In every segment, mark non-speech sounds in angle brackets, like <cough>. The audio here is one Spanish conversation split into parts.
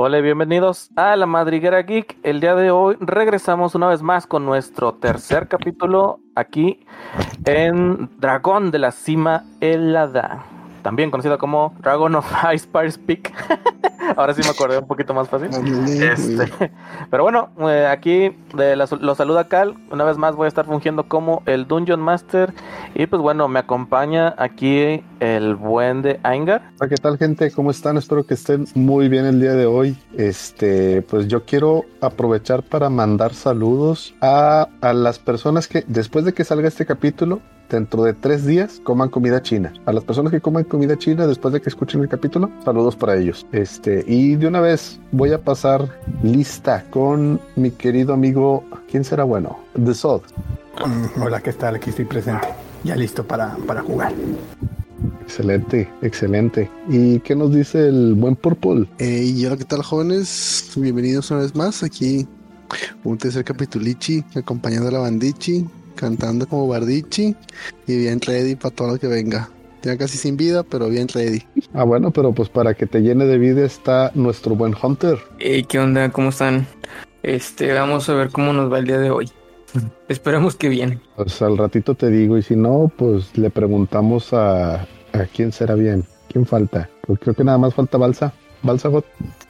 Hola bienvenidos a La Madriguera Geek. El día de hoy regresamos una vez más con nuestro tercer capítulo aquí en Dragón de la Cima Helada también conocida como Dragon of Ice Peak. <laughs> Ahora sí me acordé un poquito más fácil. Este, <laughs> pero bueno, eh, aquí de lo saluda Cal. Una vez más voy a estar fungiendo como el Dungeon Master. Y pues bueno, me acompaña aquí el buen de Aingar. ¿Qué tal gente? ¿Cómo están? Espero que estén muy bien el día de hoy. Este, pues yo quiero aprovechar para mandar saludos a, a las personas que después de que salga este capítulo dentro de tres días coman comida china. A las personas que coman comida china después de que escuchen el capítulo, saludos para ellos. Este, y de una vez voy a pasar lista con mi querido amigo, ¿quién será bueno? The Sod. Mm, hola, ¿qué tal? Aquí estoy presente. Ya listo para, para jugar. Excelente, excelente. ¿Y qué nos dice el buen Purple? y hola, ¿qué tal, jóvenes? Bienvenidos una vez más aquí. Un tercer capitulichi acompañando a la bandichi cantando como Bardichi y bien ready para todo lo que venga. Ya casi sin vida, pero bien ready. Ah, bueno, pero pues para que te llene de vida está nuestro buen Hunter. Hey, ¿qué onda? ¿Cómo están? Este, vamos a ver cómo nos va el día de hoy. <laughs> Esperemos que bien. Pues al ratito te digo, y si no, pues le preguntamos a, a quién será bien. ¿Quién falta? Pues creo que nada más falta Balsa. Balsa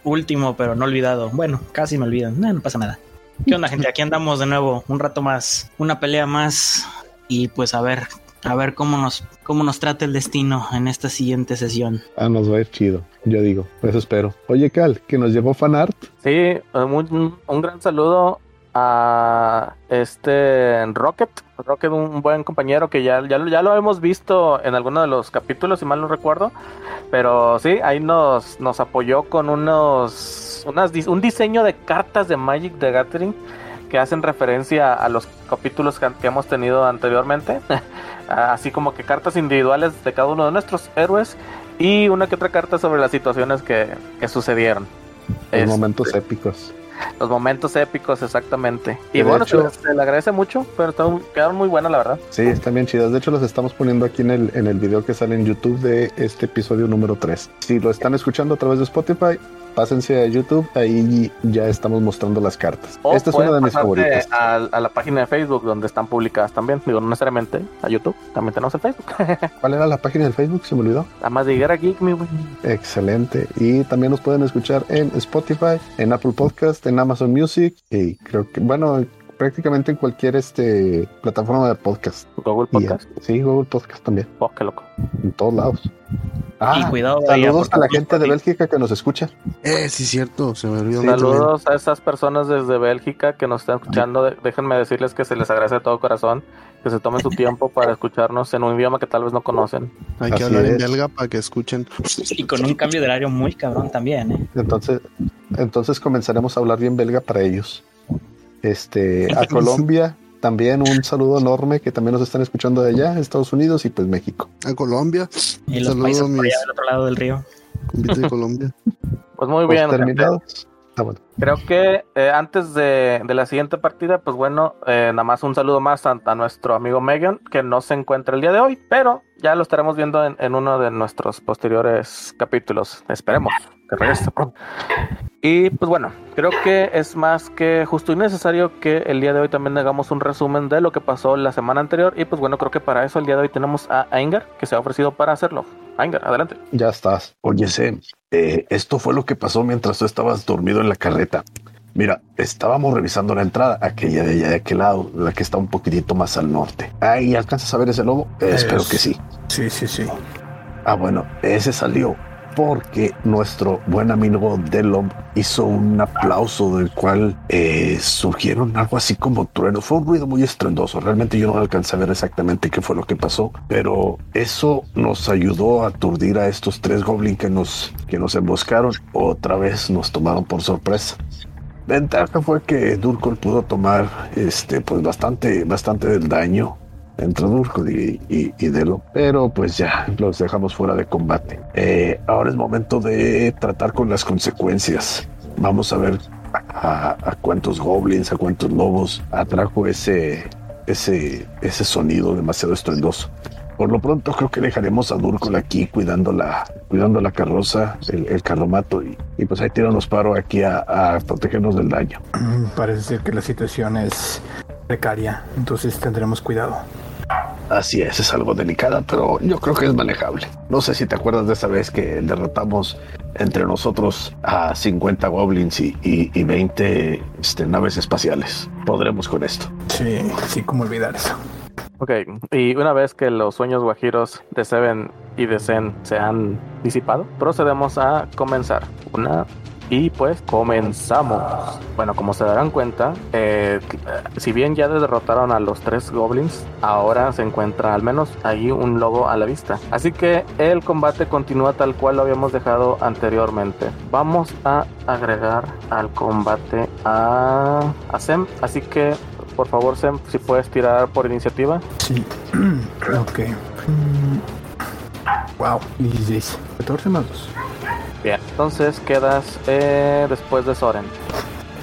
Último, pero no olvidado. Bueno, casi me olvidan. no pasa nada. ¿Qué onda, gente? Aquí andamos de nuevo, un rato más, una pelea más y pues a ver, a ver cómo nos, cómo nos trata el destino en esta siguiente sesión. Ah, nos va a ir chido, yo digo, eso espero. Oye, Cal, que nos llevó fanart. Sí, eh, un, un gran saludo a este Rocket. Rocket, un buen compañero que ya, ya, ya, lo hemos visto en alguno de los capítulos, si mal no recuerdo. Pero sí, ahí nos, nos apoyó con unos, unas, un diseño de cartas de Magic the Gathering que hacen referencia a los capítulos que, hemos tenido anteriormente. <laughs> Así como que cartas individuales de cada uno de nuestros héroes y una que otra carta sobre las situaciones que, que sucedieron. Los momentos este, épicos. Los momentos épicos, exactamente. Y bueno, se, le agradece mucho, pero quedaron muy buenas, la verdad. Sí, están bien chidas. De hecho, los estamos poniendo aquí en el, en el video que sale en YouTube de este episodio número 3. Si lo están escuchando a través de Spotify, pásense a YouTube, ahí ya estamos mostrando las cartas. Esta es una de mis favoritas. A, la página de Facebook donde están publicadas también, digo, no necesariamente a YouTube, también tenemos el Facebook. <laughs> ¿Cuál era la página del Facebook? Se me olvidó. La más de Geek, mi Excelente. Y también nos pueden escuchar en Spotify, en Apple Podcast, en Amazon Music y creo que, bueno, prácticamente en cualquier este plataforma de podcast. Google Podcast. sí, Google Podcast también. Oh, qué loco. En todos lados. Ah, y cuidado. Saludos a la gente de Bélgica que nos escucha. Eh, sí, cierto. Se me olvidó. saludos a esas personas desde Bélgica que nos están escuchando. Déjenme decirles que se les agradece de todo corazón que se tomen su tiempo para escucharnos en un idioma que tal vez no conocen. Hay que hablar en belga para que escuchen. Y con un cambio de horario muy cabrón también. ¿eh? Entonces, entonces comenzaremos a hablar bien belga para ellos. Este, <laughs> a Colombia también un saludo enorme que también nos están escuchando de allá, Estados Unidos y pues México. A Colombia. Y los países por allá del otro lado del río. de Colombia. <laughs> Pues muy bien. terminados. Ah, Creo que eh, antes de, la siguiente partida, pues bueno, eh, nada más un saludo más a, nuestro amigo Megan, que no se encuentra el día de hoy, pero ya lo estaremos viendo en, uno de nuestros posteriores capítulos. Esperemos que regrese pronto. Y pues bueno, creo que es más que justo y necesario que el día de hoy también hagamos un resumen de lo que pasó la semana anterior. Y pues bueno, creo que para eso el día de hoy tenemos a Aingar, que se ha ofrecido para hacerlo. Aingar, adelante. Ya estás. Oye, Sem, eh, esto fue lo que pasó mientras tú estabas dormido en la carreta. Mira, estábamos revisando la entrada, aquella de allá de aquel lado, la que está un poquitito más al norte. Ahí alcanzas a ver ese lobo. espero que sí. Sí, sí, sí. Ah, bueno, ese salió porque nuestro buen amigo Delom hizo un aplauso del cual eh, surgieron algo así como truenos. Fue un ruido muy estrendoso. Realmente yo no alcancé a ver exactamente qué fue lo que pasó, pero eso nos ayudó a aturdir a estos tres goblins que nos, que nos emboscaron. Otra vez nos tomaron por sorpresa. Ventaja fue que Durkol pudo tomar este pues bastante bastante del daño entre Durkul y, y, Delo, pero pues ya los dejamos fuera de combate. Eh, ahora es momento de tratar con las consecuencias. Vamos a ver a, cuántos goblins, a cuántos lobos atrajo ese, ese, ese sonido demasiado estruendoso. Por lo pronto creo que dejaremos a Durkol aquí cuidando la, cuidando la carroza, el, el carromato y, y pues ahí tiramos paro aquí a, a protegernos del daño. Mm, Parece ser que la situación es precaria, entonces tendremos cuidado. Así es, es algo delicada, pero yo creo que es manejable. No sé si te acuerdas de esa vez que derrotamos entre nosotros a 50 goblins y, y- y 20 este, naves espaciales. Podremos con esto. Sí, sí, como olvidar eso. Ok, y una vez que los sueños guajiros de Seven y de Zen se han disipado, procedemos a comenzar. Una. Y pues comenzamos. Bueno, como se darán cuenta, eh, si bien ya derrotaron a los tres goblins, ahora se encuentra al menos ahí un lobo a la vista. Así que el combate continúa tal cual lo habíamos dejado anteriormente. Vamos a agregar al combate a, a Sem. Así que, por favor, Sem, si puedes tirar por iniciativa. Sí. <clears throat> ok. Mm. Wow, 16. 14 más 2. Entonces quedas eh, después de Soren.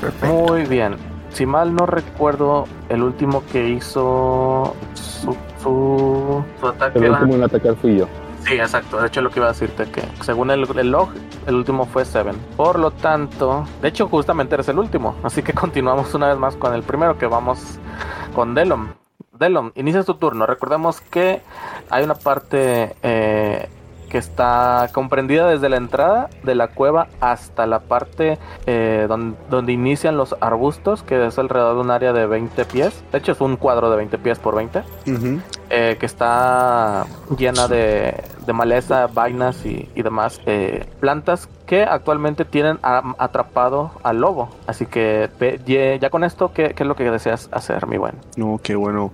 Perfecto. Muy bien. Si mal no recuerdo, el último que hizo su, su, su ataque. El era- último en atacar fui yo. Sí, exacto. De hecho, lo que iba a decirte que según el, el log, el último fue Seven. Por lo tanto, de hecho, justamente eres el último. Así que continuamos una vez más con el primero que vamos con Delom. Delom, inicias tu turno. Recordemos que hay una parte eh, que está comprendida desde la entrada de la cueva hasta la parte eh, don- donde inician los arbustos, que es alrededor de un área de 20 pies. De hecho, es un cuadro de 20 pies por 20 Ujú. eh, que está llena de, de maleza, vainas y, y demás eh, plantas que actualmente tienen a- atrapado al lobo. Así que ye- ya con esto, ¿qué, qué es lo que deseas hacer, mi buen? No, qué bueno.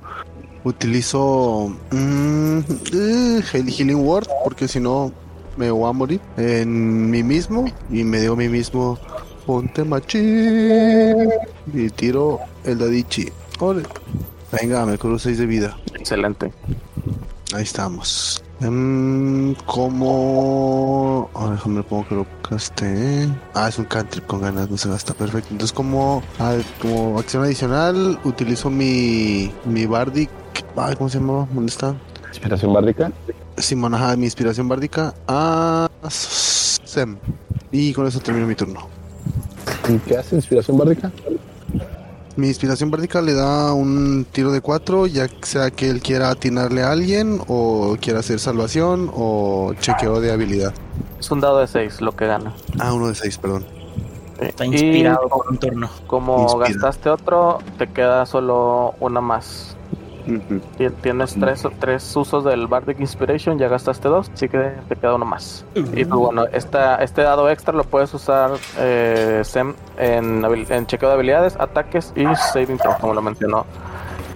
Utilizo mm, eh, Heal- Healing Word porque si no me voy a morir en mí mismo y me digo a mí mismo ponte machín y tiro el dadichi. Ole. Venga, me curo 6 de vida. Excelente. Ahí estamos. Mm, como. A ver, déjame pongo que lo caste. Ah, es un cantrip con ganas, no se gasta. Perfecto. Entonces, como, ah, como acción adicional, utilizo mi, mi Bardic. Ay, ¿Cómo se llama? ¿Dónde está? Inspiración bárdica. Simón, ajá, mi inspiración bárdica a Sem. Y con eso termino mi turno. ¿Y qué hace inspiración bárdica? Mi inspiración bárdica le da un tiro de 4, ya sea que él quiera atinarle a alguien, o quiera hacer salvación, o chequeo de habilidad. Es un dado de 6 lo que gana. Ah, uno de 6, perdón. Está Y inspirado por un turno. como Inspira. gastaste otro, te queda solo una más. Ti- Tienes tres, tres usos del Bardic Inspiration, ya gastaste dos, así que te queda uno más. Y pues bueno, esta, este dado extra lo puedes usar eh, Sem en chequeo de habilidades, ataques y saving throw, como lo mencionó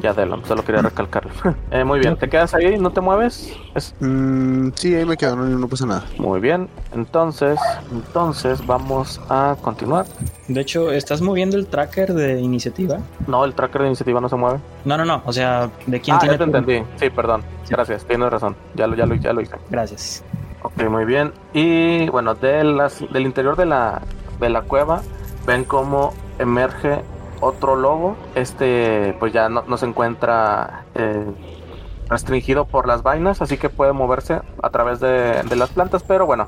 ya Delon, solo quería recalcarlo. <laughs> Eh, muy bien, ¿te quedas ahí? ¿No te mueves? Es Mm, sí, ahí me quedo, no, no pasa nada. muy bien. Entonces, entonces vamos a continuar. De hecho, ¿estás moviendo el tracker de iniciativa? No, el tracker de iniciativa no se mueve. No, no, no. O sea, ¿de quién Ah, tiene ya te entendí. Sí, perdón. Gracias, tienes razón. Ya lo, ya lo, ya lo hice. Gracias. Ok, muy bien. Y bueno, de las, del interior de la, de la cueva ven cómo emerge otro lobo. Este pues ya no, no se encuentra eh, restringido por las vainas, así que puede moverse a través de, de las plantas, pero bueno,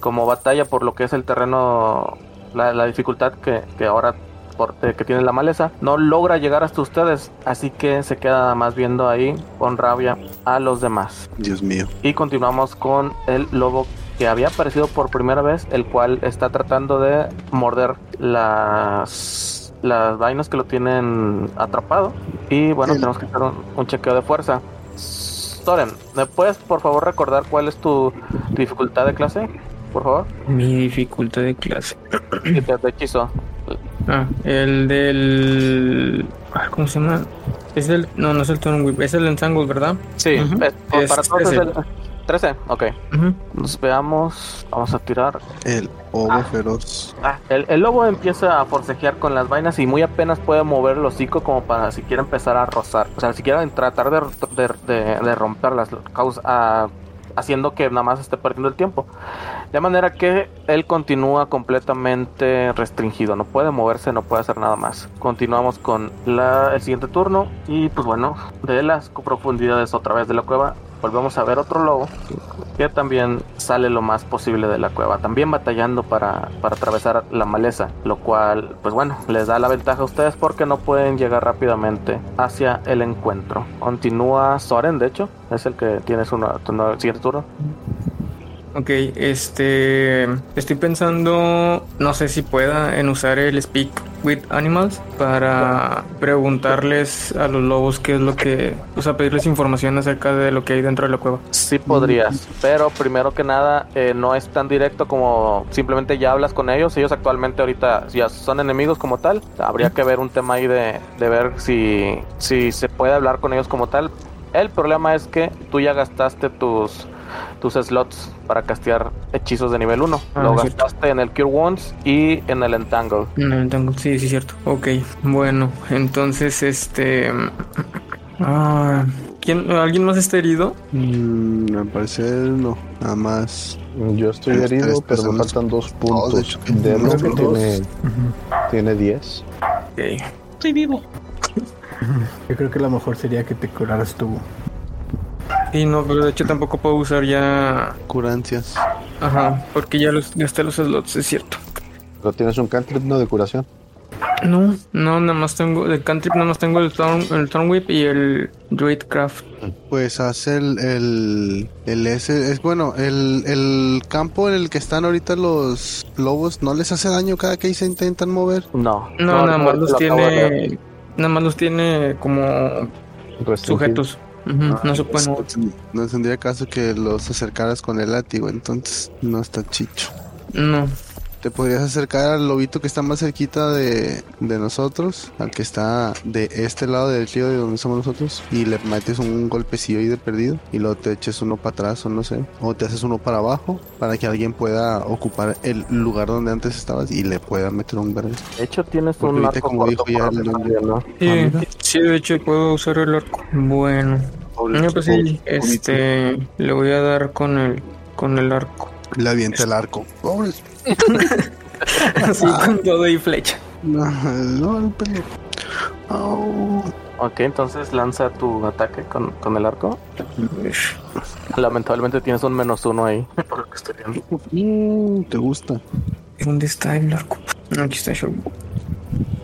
como batalla por lo que es el terreno, la, la dificultad que, que ahora por- eh, que tiene la maleza, no logra llegar hasta ustedes, así que se queda más viendo ahí con rabia a los demás. Dios mío. Y continuamos con el lobo que había aparecido por primera vez, el cual está tratando de morder las, las vainas que lo tienen atrapado. Y bueno, tenemos que hacer un, un chequeo de fuerza. Soren, ¿me puedes por favor recordar cuál es tu dificultad de clase? Por favor. Mi dificultad de clase. De, de hechizo. Ah, el del. ah, ¿Cómo se llama? Es el. No, no es el Turn Whip, es el Entangle, ¿verdad? Sí, es- Es para todos es 13. el 13. Ok, nos veamos. Vamos a tirar. El ovo Ah. feroz. Ah, el, el lobo empieza a forcejear con las vainas y muy apenas puede mover el hocico como para siquiera empezar a rozar. O sea, siquiera en tratar de, de, de- de romperlas, causa- ah, haciendo que nada más esté perdiendo el tiempo. De manera que él continúa completamente restringido. No puede moverse, no puede hacer nada más. Continuamos con la- el siguiente turno. Y pues bueno, de las profundidades otra vez de la cueva volvemos a ver otro lobo que también sale lo más posible de la cueva, también batallando para, para atravesar la maleza, lo cual, pues bueno, les da la ventaja a ustedes porque no pueden llegar rápidamente hacia el encuentro. Continúa Soren, de hecho, es el que tiene su tu siguiente turno. Ok, este. Estoy pensando, no sé si pueda, en usar el Speak with Animals para preguntarles a los lobos qué es lo que. O sea, pedirles información acerca de lo que hay dentro de la cueva. Sí podrías, pero primero que nada eh, no es tan directo como simplemente ya hablas con ellos. Ellos actualmente ahorita ya son enemigos como tal. Habría que ver un tema ahí de, de ver si, si se puede hablar con ellos como tal. El problema es que tú ya gastaste tus, tus slots para castear hechizos de nivel 1. Ah, Lo cierto. gastaste en el Cure Wounds y en el Entangle. No, no tengo. Sí, sí, cierto. Ok, bueno, entonces, este. Ah, ¿quién, ¿Alguien más está herido? Mm, al parecer no, nada más. Yo estoy herido, pero me faltan dos de puntos. hecho. Derlo Creo que tiene, dos. tiene 10. Ok. Estoy vivo. <laughs> Yo creo que lo mejor sería que te curaras tú. Sí, no, pero de hecho tampoco puedo usar ya. Curancias. Ajá, porque ya los gasté los slots, es cierto. Pero tienes un cantrip no de curación. No, no, nada más tengo. De cantrip nada más tengo el Thorn, el Thorn Whip y el Druidcraft. Pues hace el, el, el ese, es bueno, el, el campo en el que están ahorita los lobos, ¿no les hace daño cada que se intentan mover? No, No, nada más los lo tiene. Nada más los tiene como Restringido. sujetos. No se mover. No tendría caso que los acercaras con el látigo, entonces no está chicho. No. Te podrías acercar al lobito que está más cerquita de, de nosotros, al que está de este lado del río de donde somos nosotros, y le metes un golpecillo ahí de perdido, y luego te eches uno para atrás o no sé, o te haces uno para abajo, para que alguien pueda ocupar el lugar donde antes estabas y le pueda meter un verde. De hecho, tienes Porque un arco como dijo ya el nombre. Sí, Ah. Sí, de hecho puedo usar el arco. Bueno. No, pues sí, este, le voy a dar con el, con el arco. Le avienta el arco. Pobres. <laughs> Así con todo y flecha. No, no, el. Au. Ok, entonces lanza tu ataque con, con el arco. Lamentablemente tienes un menos uno ahí. <laughs> Por lo que estoy viendo. Mm, ¿Te gusta? ¿Dónde está el arco? Aquí está el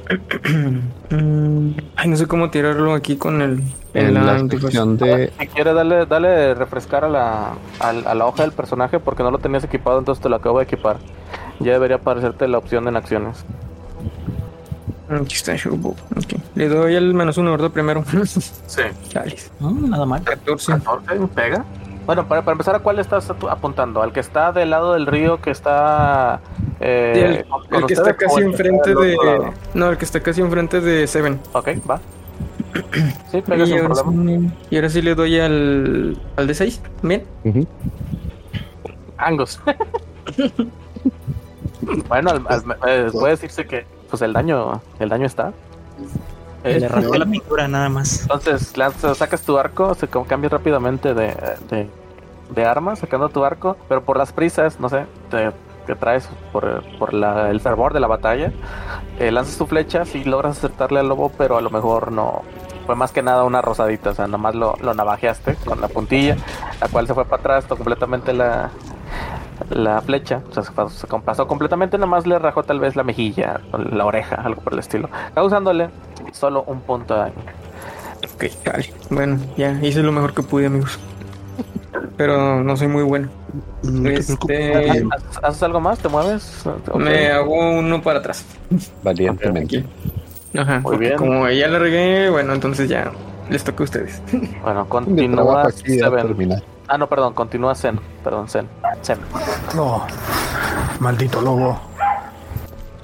<clears throat> Mm, Ay, no sé cómo tirarlo aquí con el. En la la sección de Si quieres, dale, dale refrescar a la, a, a la hoja del personaje porque no lo tenías equipado, entonces te lo acabo de equipar. Ya debería aparecerte la opción en acciones. Aquí está showbook. Ok. Le doy el menos uno, ¿verdad? Primero. <laughs> Sí. Mm, nada mal. 14. 14, pega. Bueno, para, para empezar, ¿a cuál estás apuntando? ¿Al que está del lado del río que está... eh, el, con- el con que está casi enfrente de. No, el que está casi enfrente de Seven. Ok, va. <clears throat> Sí, pega Y sin ahora, problema. sí, y ahora sí le doy al. al de 6. Bien. Ujú. Angus. <laughs> bueno, al- al- eh, puede decirse que pues el daño, el daño está. Eh, Le rasgó la <laughs> pintura nada más. Entonces lanzas- sacas tu arco, se cambias rápidamente de, de, de arma, sacando tu arco, pero por las prisas, no sé, te, te traes por, por la- el fervor de la batalla, eh, lanzas tu flecha, sí logras acertarle al lobo, pero a lo mejor no. Fue más que nada una rosadita, o sea, nomás lo, lo navajeaste con la puntilla, la cual se fue para atrás, tocó completamente la, la flecha, o sea, se pasó, se pasó completamente, nomás le rajó tal vez la mejilla, la oreja, algo por el estilo, causándole solo un punto de daño. Ok, vale. Bueno, ya hice lo mejor que pude, amigos. Pero no soy muy bueno. No te Este, ¿Haces- ¿Haces algo más? ¿Te mueves? Me hago uno para atrás. valientemente. Ajá. Muy bien. Como ya la regué, bueno, entonces ya les toca a ustedes. <laughs> Bueno, continúa Seven. Ah, no, perdón, continúa Zen. Perdón, Zen. Zen. No, maldito lobo.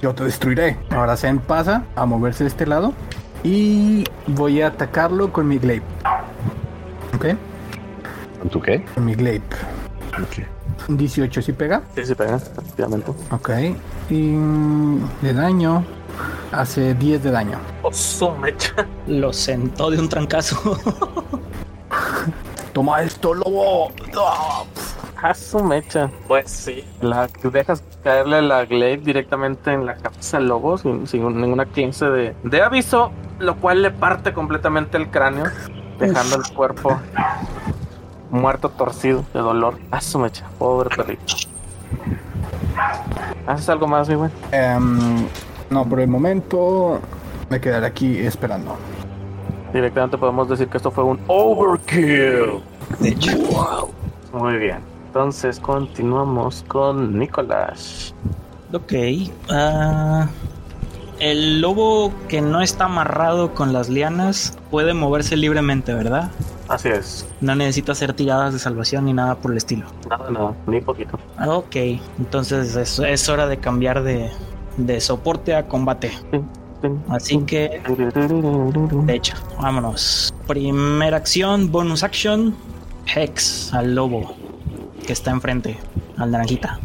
Yo te destruiré. Ahora Zen pasa a moverse de este lado y voy a atacarlo con mi glaive. ¿Ok? ¿Con tu qué? Con mi glaive. Ok. 18 si pega. Sí, sí, pega, efectivamente. Ok. Y de daño hace 10 de daño. Oh, su mecha. Lo sentó de un trancazo. <laughs> Toma esto, lobo. ¡Ah! Ah, su mecha. Pues sí. La que dejas caerle la glaive directamente en la cabeza al lobo sin, sin ninguna clase de, de aviso, lo cual le parte completamente el cráneo, dejando el cuerpo muerto torcido de dolor. Ah, su mecha, pobre perrito. ¿Haces algo más, mi güey? Em, no, por el momento me quedaré aquí esperando. Directamente podemos decir que esto fue un overkill. De hecho, Muy bien. Entonces continuamos con Nicolás. ok. ah, el lobo que no está amarrado con las lianas puede moverse libremente, ¿verdad? Así es. No necesita hacer tiradas de salvación ni nada por el estilo. Nada, nada, ni poquito. Ah, Ok, entonces es, es hora de cambiar de, de soporte a combate. Así que, de hecho, vámonos. Primera acción, bonus action, Hex al lobo que está enfrente, al naranjita.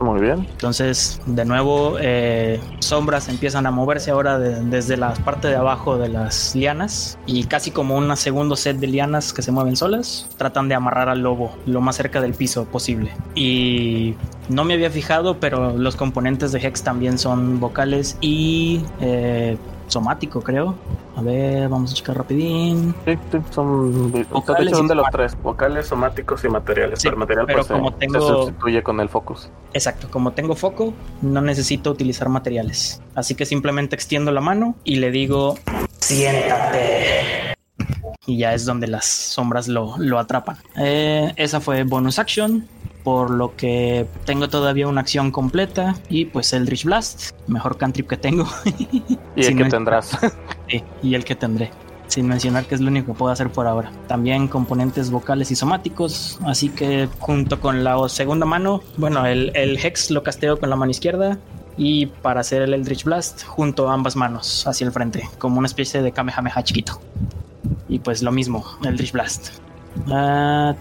Muy bien. Entonces, de nuevo, eh, sombras empiezan a moverse ahora de- desde la parte de abajo de las lianas y casi como un segundo set de lianas que se mueven solas, tratan de amarrar al lobo lo más cerca del piso posible. Y no me había fijado, pero los componentes de Hex también son vocales y eh, somático, creo. A ver, vamos a checar rapidín. Sí, sí, son, Vocales son de los tres, vocales, somáticos y materiales. Sí, pero el material pero pues, como se, tengo- sustituye con el focus. Exacto, como tengo foco, no necesito utilizar materiales. Así que simplemente extiendo la mano y le digo, siéntate. Y ya es donde las sombras lo, lo atrapan. Eh, esa fue bonus action, por lo que tengo todavía una acción completa y pues Eldritch Blast, mejor cantrip que tengo. <laughs> Y el que tendrás. <laughs> Sí, y el que tendré. Sin mencionar que es lo único que puedo hacer por ahora. También componentes vocales y somáticos. Así que junto con la segunda mano, bueno, el, el Hex lo casteo con la mano izquierda. Y para hacer el Eldritch Blast, junto a ambas manos hacia el frente, como una especie de Kamehameha chiquito. Y pues lo mismo, Eldritch Blast. Ah,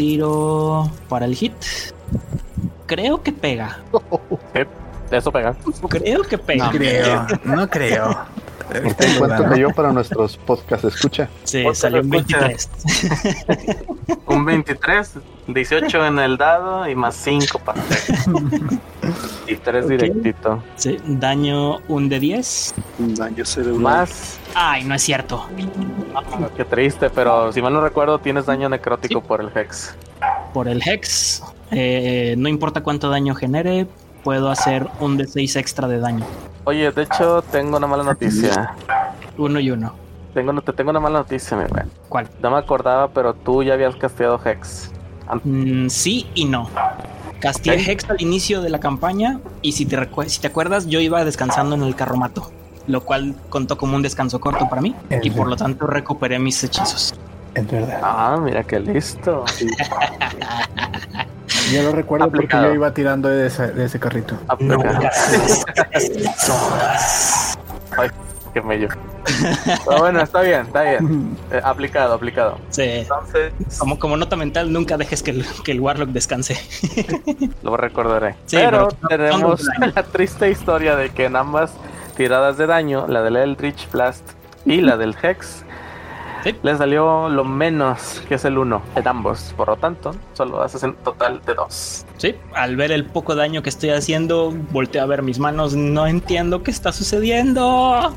tiro para el hit. Creo que pega. Eso pega. Creo que pega. No creo, no creo. Porque en cuanto cayó para nuestros podcast escucha. Sí, Otra salió un escucha. 23. <laughs> Un 23, 18 en el dado y más 5 para Y 3 <laughs> Ok. directito. Sí, daño un de 10. Daño cerebral. Más. Ay, no es cierto. Qué triste, pero si mal no recuerdo, tienes daño necrótico por el Hex. Por el Hex, eh, no importa cuánto daño genere, puedo hacer un de 6 extra de daño. Oye, de hecho, tengo una mala noticia. Uno y uno. Tengo, te tengo una mala noticia, mi güey. ¿Cuál? No me acordaba, pero tú ya habías casteado Hex. Mm, sí y no. Castié Ok. Hex al inicio de la campaña y si te, si te acuerdas, yo iba descansando en el carromato, lo cual contó como un descanso corto para mí Es y por lo tanto recuperé mis hechizos. Es verdad. Ah, mira qué listo. <laughs> Yo lo recuerdo Aplicado. porque yo iba tirando de ese, de ese carrito. No. Ay, qué mello. Pero bueno, está bien, está bien. <laughs> Eh, aplicado, aplicado. Sí. Entonces, Como, como nota mental, nunca dejes que el, que el Warlock descanse. lo recordaré. Sí, pero, pero tenemos <laughs> la triste historia de que en ambas tiradas de daño, la del Eldritch Blast y la del Hex, Sí. le salió lo menos, que es el 1 en ambos. Por lo tanto, solo haces en total de 2. Sí, al ver el poco daño que estoy haciendo, volteo a ver mis manos. No entiendo qué está sucediendo.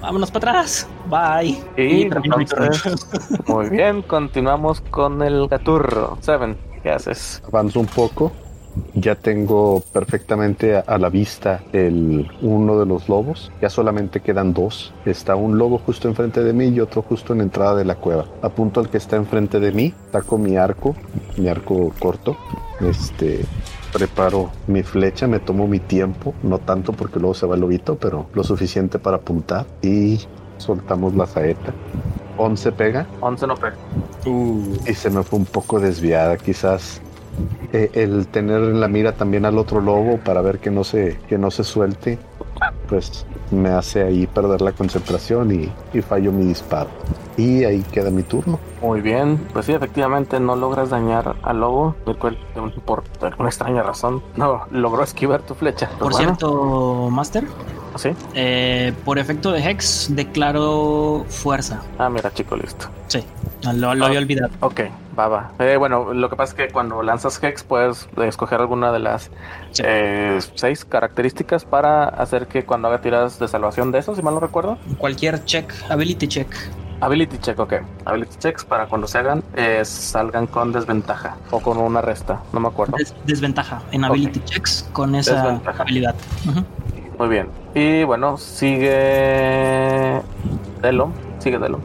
Vámonos para atrás. Bye. Y turno. entonces, muy bien, continuamos con el Gaturro. Seven, ¿qué haces? Avanzo un poco. Ya tengo perfectamente a, a la vista el uno de los lobos. Ya solamente quedan dos. Está un lobo justo enfrente de mí y otro justo en la entrada de la cueva. Apunto al que está enfrente de mí. Saco mi arco, mi arco corto. Este preparo mi flecha, me tomo mi tiempo, no tanto porque luego se va el lobito, pero lo suficiente para apuntar y soltamos la saeta. 11 pega 11 no pega. y se me fue un poco desviada quizás eh, el tener en la mira también al otro lobo para ver que no se que no se suelte pues me hace ahí perder la concentración y, y fallo mi disparo y ahí queda mi turno Muy bien, pues sí, efectivamente no logras dañar al lobo, el cual por alguna extraña razón no logró esquivar tu flecha. Pues Por bueno, cierto, Master, Sí. eh, por efecto de Hex, declaro fuerza. Ah, mira, chico, listo. Sí, lo, lo había olvidado. Ok, va. Eh, bueno, lo que pasa es que cuando lanzas Hex puedes escoger alguna de las Sí. eh, seis características para hacer que cuando haga tiradas de salvación de eso, si mal no recuerdo. Cualquier check, ability check, Ability check, ok. Ability checks para cuando se hagan eh, salgan con desventaja o con una resta, no me acuerdo. Des- desventaja en ability checks con esa Desventaja. habilidad. Muy bien. Y bueno, sigue Delo. Sigue Delo.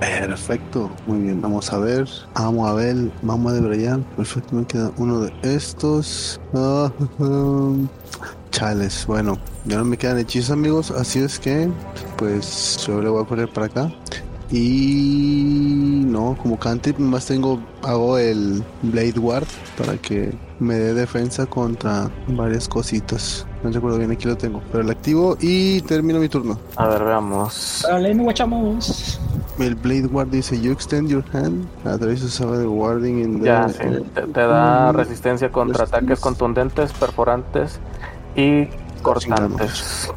Perfecto, muy bien. Vamos a ver. Amo a ver, vamos a de Brian. Perfecto, me queda uno de estos. Ah, <laughs> chales, bueno, ya no me quedan hechizos, amigos. Así es que, pues, yo le voy a poner para acá. Y no, como cantrip, más tengo, hago el Blade Ward para que me dé defensa contra varias cositas. No recuerdo bien, aquí lo tengo. Pero lo activo y termino mi turno. A ver, veamos. Dale, no guachamos. El Blade Ward dice, you extend your hand, atraviesa su saga de warding in the... Ya, sí, te, te da Mm. resistencia contra ataques contundentes, perforantes y cortantes.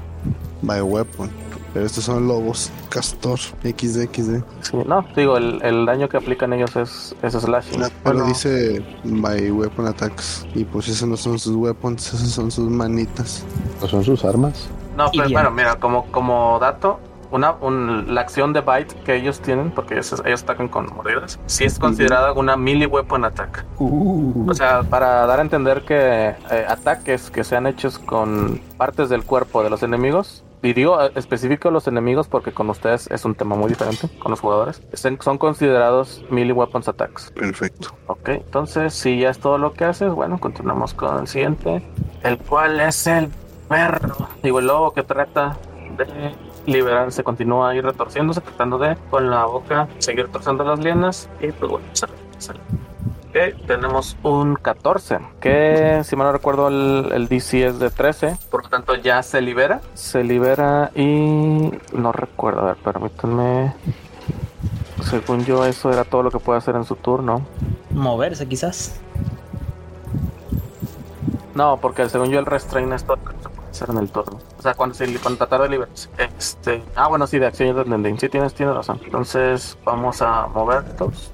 By weapon. Pero estos son lobos. Castor. XD, XD. Sí, no, digo, el, el daño que aplican ellos es, es slashing. Ah, Pero dice by weapon attacks. Y pues esos no son sus weapons, esos son sus manitas. ¿No son sus armas? No, pero bueno, mira, como, como dato, una, un- la acción de bite que ellos tienen, porque ellos, ellos atacan con mordidas, sí es considerada una melee weapon attack. Uh, O sea, para dar a entender que eh, ataques que sean hechos con partes del cuerpo de los enemigos, y digo eh, específico los enemigos porque con ustedes es un tema muy diferente, con los jugadores, son son considerados melee weapons attacks. Perfecto. Ok, entonces si ya es todo lo que haces, bueno, continuamos con el siguiente, el cual es el perro. Digo, el lobo que trata de liberarse, continúa ahí retorciéndose, tratando de con la boca seguir torciendo las lianas y pues bueno, sale, sale. Ok, tenemos un 14, que si mal no recuerdo el, el DC es de 13, por lo tanto ya se libera, se libera y no recuerdo, a ver, permítanme. Según yo eso era todo lo que puede hacer en su turno. Moverse quizás. No, porque según yo el restrain es todo lo que se puede hacer en el turno. O sea, cuando, se, cuando tratar de liberarse. Este, ah, bueno, sí, de acción y de ending. Sí, tienes, tienes razón. Entonces, vamos a moverlos.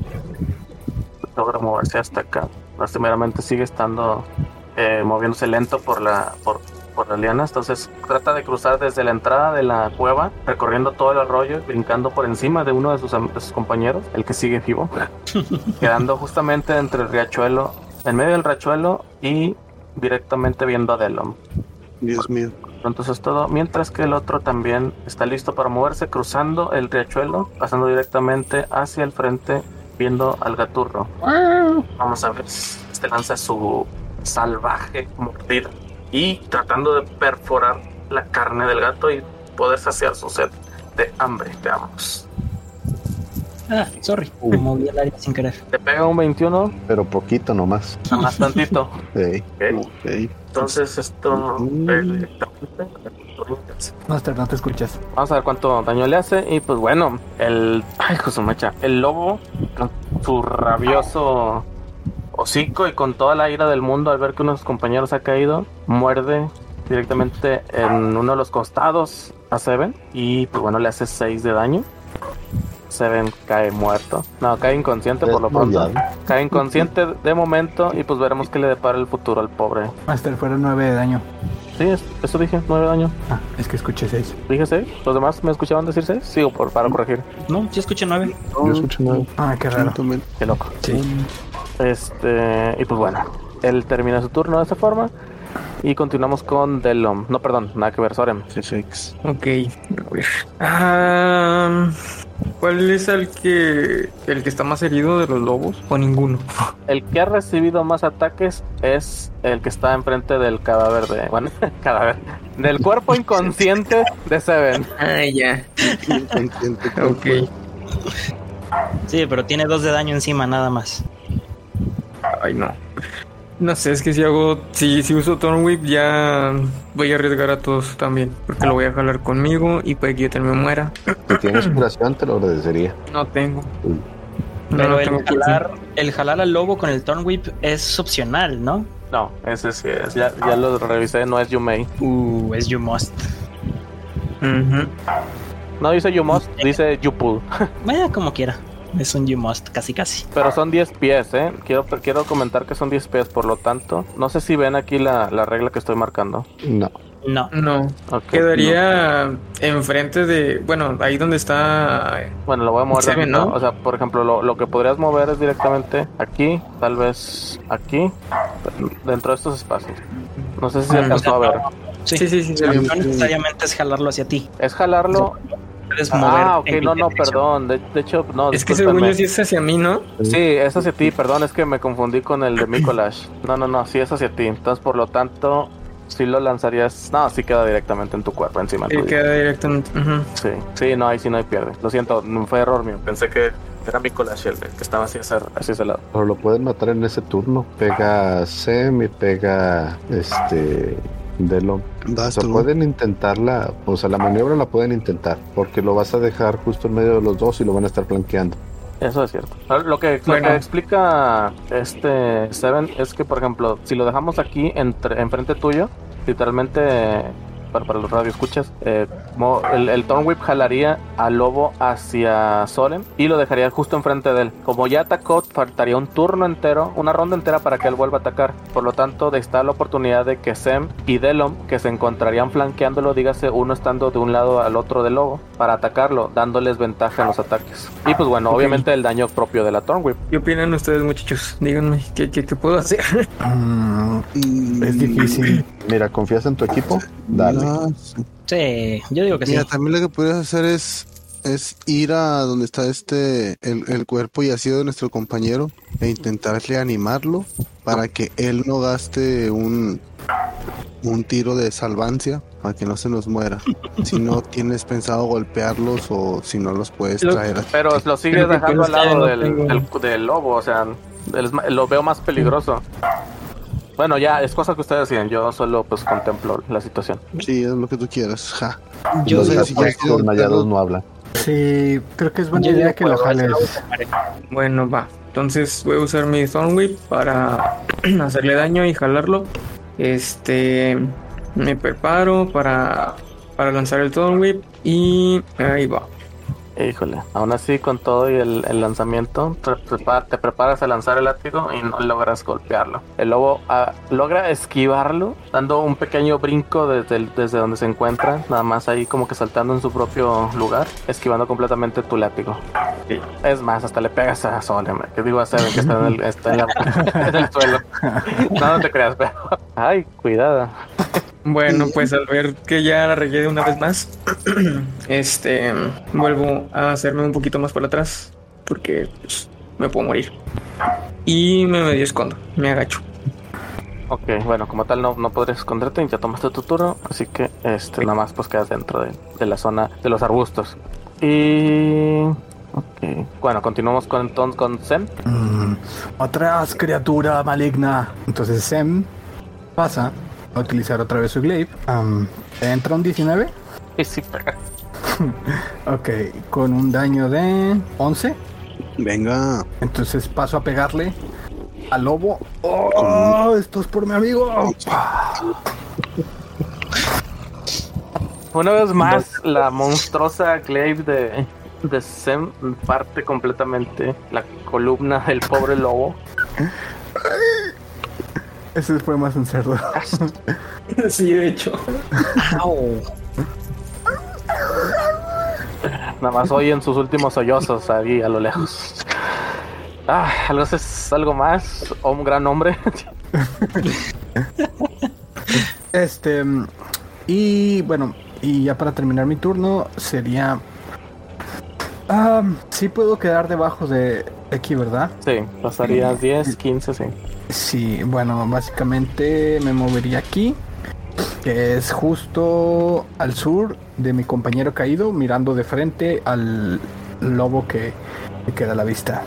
Logra moverse hasta acá. Lastimeramente sigue estando eh, moviéndose lento por la por, por las lianas. Entonces, trata de cruzar desde la entrada de la cueva, recorriendo todo el arroyo, brincando por encima de uno de sus, de sus compañeros, el que sigue vivo, <laughs> quedando justamente entre el riachuelo, en medio del riachuelo y directamente viendo a Delon. Dios mío. Entonces es todo, mientras que el otro también está listo para moverse, cruzando el riachuelo, pasando directamente hacia el frente, viendo al gaturro. Vamos a ver si este lanza su salvaje mordida y tratando de perforar la carne del gato y poder saciar su sed de hambre. Veamos. Ah, sorry. Me moví el área sin querer. Te pega un 21, Pero poquito nomás. nada más tantito. <laughs> Sí. Entonces esto... Master, no te escuchas. Vamos a ver cuánto daño le hace. Y pues bueno, el. Ay, José Macha. El lobo, con su rabioso hocico y con toda la ira del mundo al ver que uno de sus compañeros ha caído, muerde directamente en uno de los costados a Seven. Y pues bueno, le hace 6 de daño. Seven cae muerto. No, cae inconsciente por lo pronto. Cae inconsciente de momento. Y pues veremos qué le depara el futuro al pobre. Master, fueron 9 de daño. Sí, es- eso dije, 9 de daño. Ah, es que escuché 6. Dije 6. ¿Los demás me escuchaban decir 6? Sigo por, para corregir. No, yo escuché nueve. Yo escucho nuevo. Ah, qué raro. También. Qué loco. Sí. Este, y pues bueno, él termina su turno de esa forma. Y continuamos con Delom. No, perdón, nada que ver, Soren. FX. Ok, a ver. Ah, ¿Cuál es el que el que está más herido de los lobos? O ninguno. <laughs> El que ha recibido más ataques es el que está enfrente del cadáver de. Bueno, <laughs> cadáver. Del cuerpo <laughs> inconsciente de Seven. Ah, ya. Inconsciente, Ok. Sí, pero tiene dos de daño encima, nada más. Ay, no. No sé, es que si hago. Si, si uso Thorn Whip, ya voy a arriesgar a todos también. Porque lo voy a jalar conmigo y puede que yo también me muera. Si tienes curación, te lo agradecería. No tengo. No, Pero no el tengo jalar, el jalar al lobo con el Thorn Whip es opcional, ¿no? No, ese sí es. Ya, ya lo revisé, no es Yumei. Uh, es You Must. Ujú. No dice You Must, dice You Pull. Vaya, como quiera. Es un You Must, casi casi. Pero son 10 pies, ¿eh? Quiero, quiero comentar que son 10 pies, por lo tanto, no sé si ven aquí la, la regla que estoy marcando. No. No. No. Quedaría enfrente de. Bueno, ahí donde está. Bueno, lo voy a mover. Se ve, ¿no? O sea, por ejemplo, lo, lo que podrías mover es directamente aquí, tal vez aquí, dentro de estos espacios. No sé si se Mm. alcanzó a ver. Sí, Sí, sí, sí. sí. No necesariamente es jalarlo hacia ti. Es jalarlo. Puedes mover. Ah, ok, en no, no, dirección. perdón. De, de hecho, no. Es que según yo sí es hacia mí, ¿no? Sí, es hacia ti, perdón, es que me confundí con el de Mikolash. No, no, no, sí es hacia ti. Entonces, por lo tanto, si lo lanzarías. No, sí queda directamente en tu cuerpo, encima Sí, queda directamente. ujú. Sí, sí, no, ahí sí no hay pierde. Lo siento, fue error mío. Pensé que era Mikolash el que estaba así hacia, hacia ese lado. Pero lo pueden matar en ese turno. Pega Sem y pega este Delon. O Vas sea, pueden intentarla, o sea, la maniobra la pueden intentar, porque lo vas a dejar justo en medio de los dos y lo van a estar flanqueando. Eso es cierto. Ahora, Lo que, lo que explica este Seven es que, por ejemplo, si lo dejamos aquí entre, enfrente tuyo, literalmente para, para los radioescuchas, eh, el, el Thorn Whip jalaría al lobo hacia Soren y lo dejaría justo enfrente de él. Como ya atacó, faltaría un turno entero, una ronda entera para que él vuelva a atacar. Por lo tanto, está la oportunidad de que Sem y Delom, que se encontrarían flanqueándolo, dígase uno estando de un lado al otro del lobo, para atacarlo, dándoles ventaja en los ataques. Y pues bueno, Ok. obviamente el daño propio de la Thorn Whip. ¿Qué opinan ustedes, muchachos? Díganme, ¿qué, qué, qué puedo hacer? Mm, Mm, es difícil. <clears throat> Mira, ¿confías en tu equipo? Dale. No, Sí, yo digo que sí. Mira, también lo que podrías hacer es, es ir a donde está este, el, el cuerpo y así de nuestro compañero e intentar reanimarlo para que él no gaste un, un tiro de salvancia para que no se nos muera. <laughs> Si no tienes pensado golpearlos o si no los puedes Lo- traer. a- Pero lo sigues dejando al lado del, del, del lobo, o sea, el- lo veo más peligroso. Bueno, ya es cosa que ustedes deciden. Yo solo pues contemplo la situación. Sí, es lo que tú quieras. Ja. Yo los sé gatos si quieres desmayados no hablan. Sí, creo que es buena Yo idea que lo jales. Bueno, va. Entonces voy a usar mi Thorn Whip para <clears throat> hacerle daño y jalarlo. Este. Me preparo para, para lanzar el Thorn Whip. Y ahí va. Híjole, aún así con todo y el, el lanzamiento, te, prepa- te preparas a lanzar el látigo y no logras golpearlo. El lobo ah, logra esquivarlo, dando un pequeño brinco desde, el- desde donde se encuentra, nada más ahí como que saltando en su propio lugar, esquivando completamente tu látigo. Sí. Es más, hasta le pegas a Sonem, que digo a Seven que está en el, está en la- <laughs> en el suelo. <laughs> No, no te creas, pero... Ay, cuidado. Bueno, pues al ver que ya la regué de una vez más, <clears throat> este vuelvo a hacerme un poquito más para atrás porque pues, me puedo morir. Y me medio escondo, me agacho. Ok, bueno, como tal no, no podrías esconderte y ya tomaste tu turno, así que este nada más pues quedas dentro de, de la zona de los arbustos. Y... Ok, bueno, continuamos con entonces con Zen. Mm, otras criatura maligna. Entonces Sem pasa a utilizar otra vez su glaive. Entra un 19. Y sí, pega. <laughs> Ok, con un daño de 11. Venga. Entonces paso a pegarle al lobo. ¡Oh! Esto es por mi amigo. Una vez más, la monstruosa glaive de, de Zen parte completamente la columna del pobre lobo. Ese fue más un cerdo. <laughs> Sí, de hecho. Au. Nada más oyen sus últimos sollozos ahí a lo lejos. Ah, algo es algo más. O un gran hombre. <laughs> Este. Y bueno, y ya para terminar mi turno sería. Ah, sí puedo quedar debajo de aquí, ¿verdad? Sí, pasarías 10, 15, sí. Sí, bueno, básicamente me movería aquí, que es justo al sur de mi compañero caído, mirando de frente al lobo que me queda a la vista.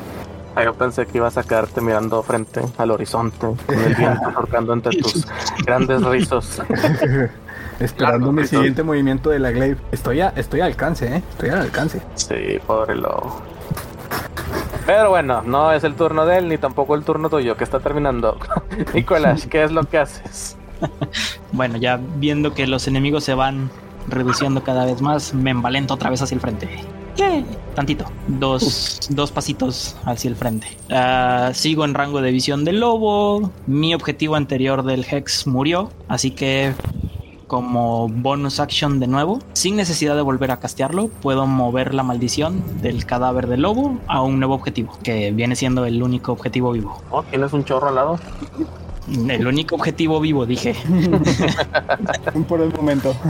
Ah, yo pensé que ibas a quedarte mirando frente al horizonte, con el viento <laughs> surcando entre tus grandes rizos. <laughs> Esperando mi siguiente movimiento de la glaive. Estoy, a, estoy al alcance, ¿eh? Estoy al alcance. Sí, pobre lobo. Pero bueno, no es el turno de él ni tampoco el turno tuyo, que está terminando. <laughs> Nicolás, ¿qué es lo que haces? Bueno, ya viendo que los enemigos se van reduciendo cada vez más, me envalento otra vez hacia el frente. ¡Yay! Tantito. Dos, dos pasitos hacia el frente. Ah, sigo en rango de visión del lobo. Mi objetivo anterior del Hex murió. Así que como bonus action de nuevo, sin necesidad de volver a castearlo, puedo mover la maldición del cadáver del lobo a un nuevo objetivo, que viene siendo el único objetivo vivo. Oh, ¿Tienes un chorro al lado? El único objetivo vivo, dije. <laughs> Por el momento. <laughs>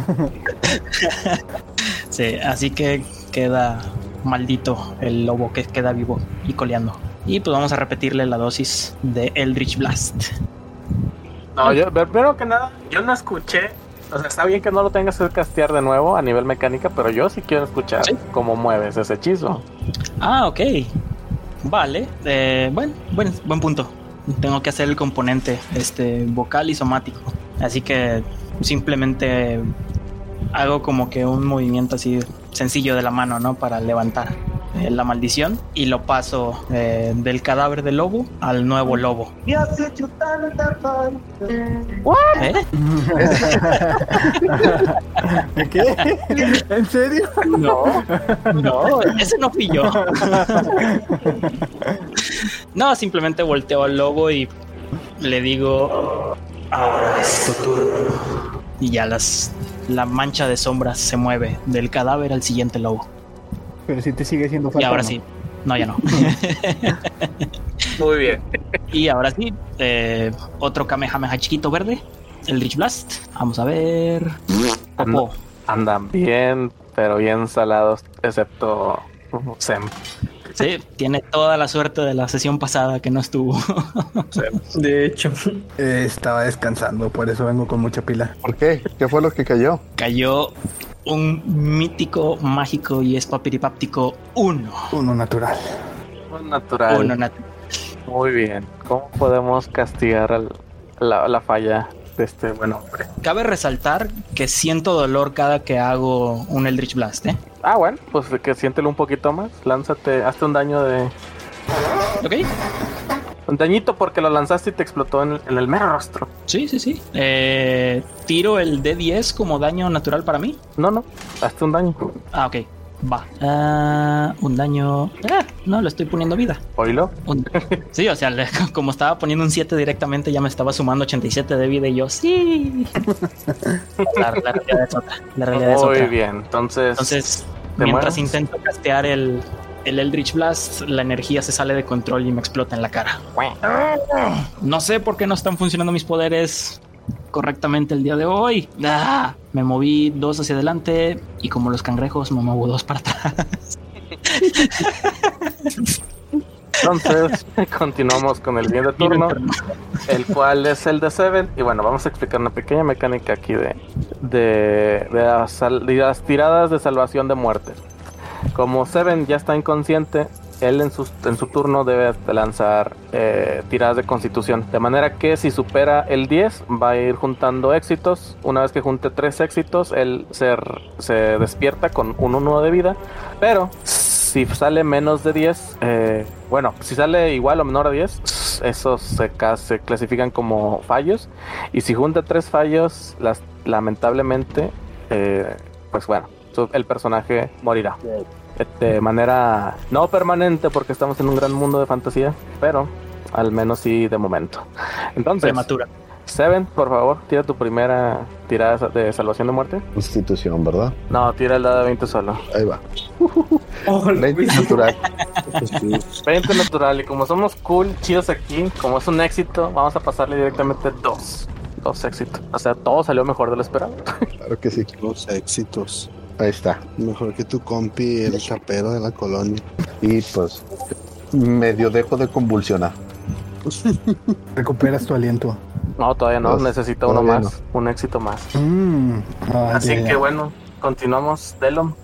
Sí, así que queda maldito el lobo que queda vivo y coleando. Y pues vamos a repetirle la dosis de Eldritch Blast. No, yo, primero que nada, yo no escuché. O sea, está bien que no lo tengas que castear de nuevo a nivel mecánica, pero yo sí quiero escuchar ¿Sí? cómo mueves ese hechizo. Ah, ok. Vale. Eh, bueno, buen, buen punto. Tengo que hacer el componente este, vocal y somático. Así que simplemente hago como que un movimiento así sencillo de la mano, ¿no? Para levantar eh, la maldición y lo paso eh, del cadáver del lobo al nuevo lobo. ¿Eh? <laughs> ¿Qué? ¿En serio? No, no, ese no fui yo. <laughs> No, simplemente volteo al lobo y le digo, ahora es tu turno. Y ya las, la mancha de sombras se mueve del cadáver al siguiente lobo. Pero si te sigue siendo Y falta. ahora ¿no? sí, no, ya no. <laughs> Muy bien. y ahora sí, eh, otro Kamehameha chiquito verde, el Rich Blast. Vamos a ver. Popó. Andan bien, pero bien salados, excepto Sem. Sí, tiene toda la suerte de la sesión pasada que no estuvo. De hecho, Eh, estaba descansando, por eso vengo con mucha pila. ¿Por qué? ¿Qué fue lo que cayó? cayó un mítico, mágico y espapiripáptico uno. Uno natural. Natural. Uno nat- Muy bien. ¿Cómo podemos castigar al- la, la falla este buen hombre? Cabe resaltar que siento dolor cada que hago un Eldritch Blast, ¿eh? Ah, bueno, pues que siéntelo un poquito más. Lánzate, hazte un daño de. ¿Ok? Un dañito porque lo lanzaste y te explotó en, en el mero rostro. Sí, sí, sí. Eh, tiro el D10 como daño natural para mí. No, no, hazte un daño. Ah, ok. Va. Ah, un daño. Ah, no, le estoy poniendo vida. Oílo. Un- <laughs> Sí, o sea, le- <laughs> como estaba poniendo un 7 directamente, ya me estaba sumando 87 de vida y yo, sí. La, la realidad es otra. La realidad es Muy otra. bien. Entonces, Entonces, ¿Te mientras intento castear el, el Eldritch Blast, la energía se sale de control y me explota en la cara. No sé por qué no están funcionando mis poderes correctamente el día de hoy. Ah, me moví dos hacia adelante y como los cangrejos me muevo dos para atrás. entonces continuamos con el siguiente turno, el cual es el de Seven. Y bueno, vamos a explicar una pequeña mecánica aquí de, de, de las, de las tiradas de salvación de muerte. Como Seven ya está inconsciente, él en su, en su turno debe de lanzar eh, tiradas de constitución. De manera que si supera el 10, va a ir juntando éxitos. Una vez que junte 3 éxitos, él se, se despierta con un 1 de vida. Pero si sale menos de 10, eh, bueno, si sale igual o menor a 10, esos se, ca- se clasifican como fallos. Y si junta 3 fallos, lamentablemente, eh, pues bueno, el personaje morirá de manera no permanente porque estamos en un gran mundo de fantasía, pero al menos sí de momento. Entonces, Prematura. Seven, por favor, tira tu primera tirada de salvación de muerte. Constitución, ¿verdad? No, tira el dado de 20 solo. Ahí va. <laughs> Oh, 20 natural. <laughs> 20 natural y como somos cool, chidos aquí, como es un éxito, vamos a pasarle directamente dos. Dos éxitos. O sea, todo salió mejor de lo esperado. <laughs> Claro que sí. Los éxitos. Ahí está. Mejor que tu compi, el chapero de la colonia. Y pues medio dejo de convulsionar. <laughs> Recuperas tu aliento. No, todavía no, Dos. necesito uno más, un éxito más. Mm, ah, Así ya, ya. que bueno, continuamos, Delon.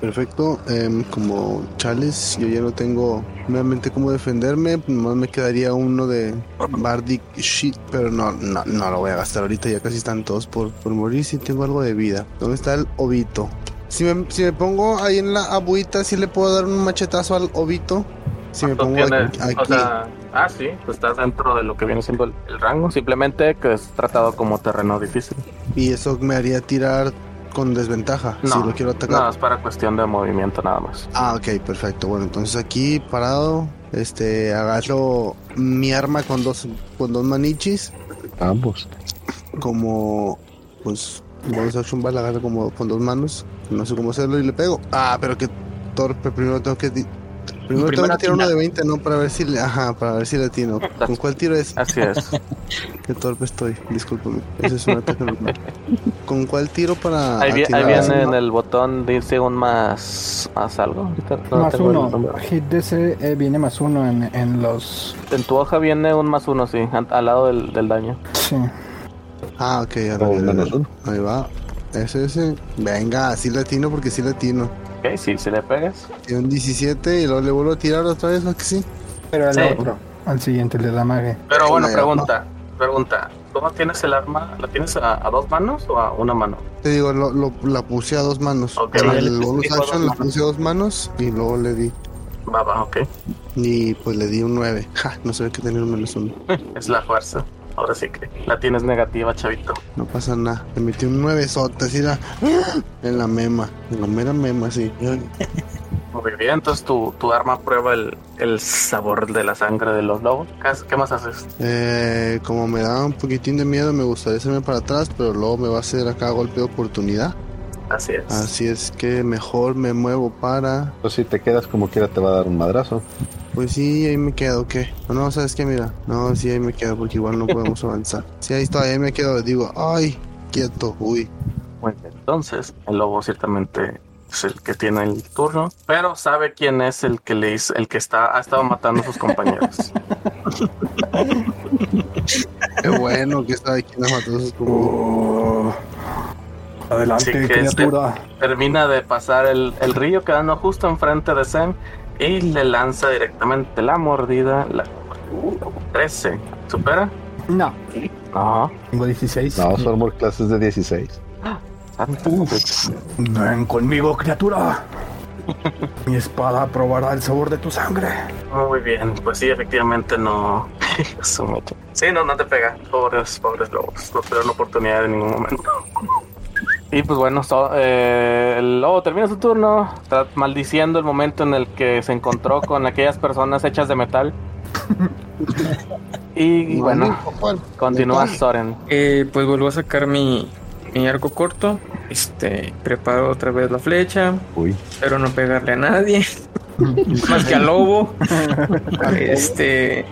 Perfecto. em, como Chales, yo ya no tengo nuevamente cómo defenderme. Nomás me quedaría uno de Bardic Shit, pero no, no, no lo voy a gastar ahorita. Ya casi están todos por, por morir. Si tengo algo de vida. ¿Dónde está el ovito? Si me, si me pongo ahí en la abuita, si le puedo dar un machetazo al ovito. Si me pongo aquí. o sea, ah, sí, pues estás dentro de lo que viene siendo el, el rango. Simplemente que es tratado como terreno difícil. Y eso me haría tirar con desventaja si lo quiero atacar. No, es para cuestión de movimiento nada más. Ah, ok, perfecto. Bueno, entonces aquí parado, este, agarro mi arma con dos, con dos manichis, Ambos. como pues bonus action va, la agarro como con dos manos. No sé cómo hacerlo y le pego. Ah, pero que torpe. Primero tengo que. Primero, Primero tengo que tirar uno de 20, ¿no? Para ver si le. Ajá, para ver si le atino. ¿Con cuál tiro es? Así es. <laughs> Qué torpe estoy. Discúlpame. Ese es un ataque normal. ¿Con cuál tiro para.? Ahí, vi- ahí atinar? viene en el botón, dice un más, más algo. Ahorita no Más uno. Hit DC eh, viene más uno en, en los. En tu hoja viene un más uno, sí, al lado del, del daño. Sí. Ah, ok, ahora O ya, menos ya. uno. Ahí va. Ese, ese. Venga, así latino porque sí latino. Ok, sí, si le pegas. Tiene un 17 y luego le vuelvo a tirar otra vez, ¿no que sí? Pero al Sí. otro. Al siguiente le da mague. Pero bueno, pregunta, pregunta. ¿Cómo tienes el arma? ¿La tienes a, a dos manos o a una mano? Te digo, lo, lo- la puse a dos manos. El bonus action la puse a dos manos y luego le di. Va, va, ok. Y pues le di un 9. <laughs> Ja, no se ve que tenía un menos uno. <laughs> Es la fuerza. Ahora sí que la tienes negativa, chavito. No pasa nada. Le metí un 9 sote, así la. <gasps> En la mema. En la mera mema, sí. Muy bien, entonces tu, tu arma prueba el, el sabor de la sangre de los lobos. ¿Qué, haces- qué más haces? Eh, como me da un poquitín de miedo, me gustaría hacerme para atrás, pero luego me va a hacer acá golpe de oportunidad. Así es. Así es que mejor me muevo para. Pues si te quedas como quiera te va a dar un madrazo. Pues sí, ahí me quedo, ¿qué? No, no, ¿sabes qué? Mira, no, sí, ahí me quedo porque igual no podemos <laughs> avanzar. Sí, ahí está, ahí me quedo, digo, ay, quieto, uy. Bien. Entonces, el lobo ciertamente es el que tiene el turno, pero sabe quién es el que le hizo, el que está, ha estado matando a sus compañeros. <laughs> Qué bueno que está aquí en las matanzas como. Oh. Adelante, este- criatura. Termina de pasar el, el río quedando justo enfrente de Zen y le lanza directamente la mordida. La 13. ¿Supera? No. No. Tengo 16. No, su armor class es de 16. Santo. Ven conmigo, criatura. <laughs> Mi espada probará el sabor de tu sangre. Muy bien, pues sí, efectivamente no. <laughs> Sí, no, no te pega. Pobres, pobres lobos. No tuvieron oportunidad en ningún momento. Y pues bueno, so- eh, el lobo termina su turno, maldiciendo el momento en el que se encontró <laughs> con aquellas personas hechas de metal. y bueno, continúa Soren. Eh, pues vuelvo a sacar mi, mi arco corto. Este, preparo otra vez la flecha. Uy. Espero no pegarle a nadie. <laughs> Más que al lobo. este.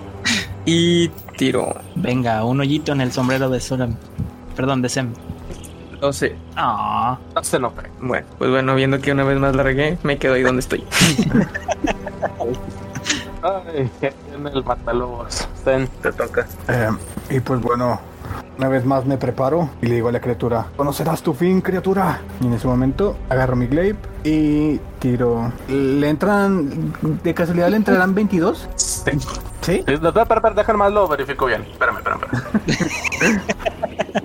Y tiro Venga, un hoyito en el sombrero de Soram. Perdón, de Sem. 12. Ah, No se no pega. Bueno, pues bueno, viendo que una vez más la regué, me quedo ahí donde estoy. <laughs> Ay, que tiene el matalobos. Zen, te toca. Eh, y pues bueno, una vez más me preparo y le digo a la criatura, conocerás tu fin, criatura. Y en ese momento agarro mi glaive y tiro. ¿Le entran, de casualidad le entrarán 22? Sí. ¿Sí? Sí, no, espera, espera, déjame más lo verifico bien. Espérame, espérame. espérame. <laughs>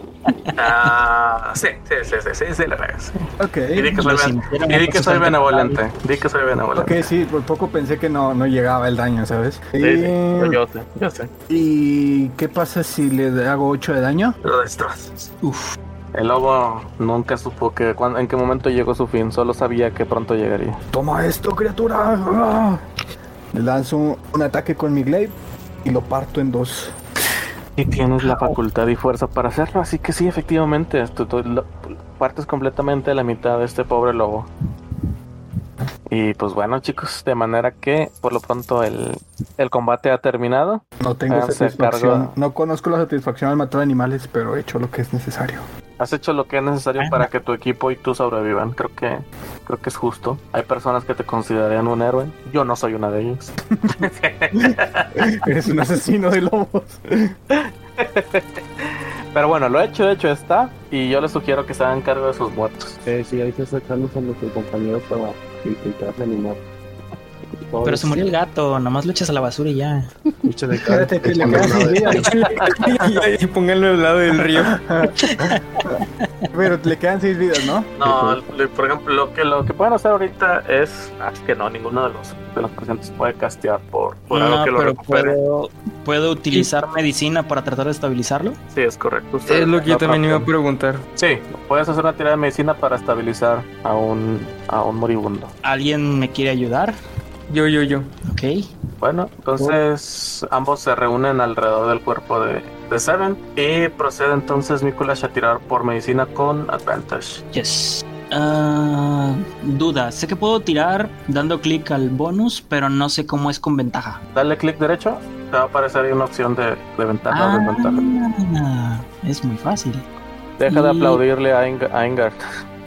Ah, sí, sí, sí, sí, sí, sí, le pegas. Ok. Y di que soy, ben- y di que soy benevolente. Di que soy benevolente. Ok, sí, por poco pensé que no, no llegaba el daño, ¿sabes? Sí, sí, Eh, yo sé, yo sé. ¿Y qué pasa si le hago 8 de daño? Lo destrozas. uf. El lobo nunca supo que cuan- en qué momento llegó su fin, solo sabía que pronto llegaría. Toma esto, criatura. Ah. Le lanzo un ataque con mi glaive y lo parto en dos. Y tienes la facultad y fuerza para hacerlo, así que sí, efectivamente, tú, partes completamente de la mitad de este pobre lobo. Y pues bueno, chicos, de manera que por lo pronto el, el combate ha terminado. No tengo Háganse satisfacción. cargo. No conozco la satisfacción al matar animales, pero he hecho lo que es necesario. Has hecho lo que es necesario para que tu equipo y tú sobrevivan. Creo que creo que es justo. Hay personas que te considerarían un héroe. Yo no soy una de ellos. <laughs> Eres un asesino de lobos. <laughs> Pero bueno, lo hecho, hecho está. Y yo les sugiero que se hagan cargo de sus muertos. sí, hay que sacarlos a nuestros compañeros para you think that anymore. Pero se murió el gato, nomás lo echas a la basura y ya. Échale que le y pónganlo al lado del río. <laughs> Pero le quedan seis vidas, ¿no? No, le- por ejemplo, lo que lo que pueden hacer ahorita es ah, que no, ninguno de los de los presentes puede castear por, por algo No, que lo pero recupere. puedo, puedo utilizar medicina para tratar de estabilizarlo. Sí, es correcto. Usted- Es lo que yo no, también no, iba a preguntar. Sí, puedes hacer una tirada de medicina para estabilizar a un a un moribundo. ¿Alguien me quiere ayudar? Yo, yo, yo. Ok. Bueno, entonces ambos se reúnen alrededor del cuerpo de, de Seven y procede entonces Mikulash a tirar por medicina con advantage. Yes. Ah, duda. Sé que puedo tirar dando clic al bonus, pero no sé cómo es con ventaja. Dale clic derecho, te va a aparecer ahí una opción de, de ventaja o desventaja. Ah, es muy fácil. Deja de aplaudirle a, Ing- a Ingard.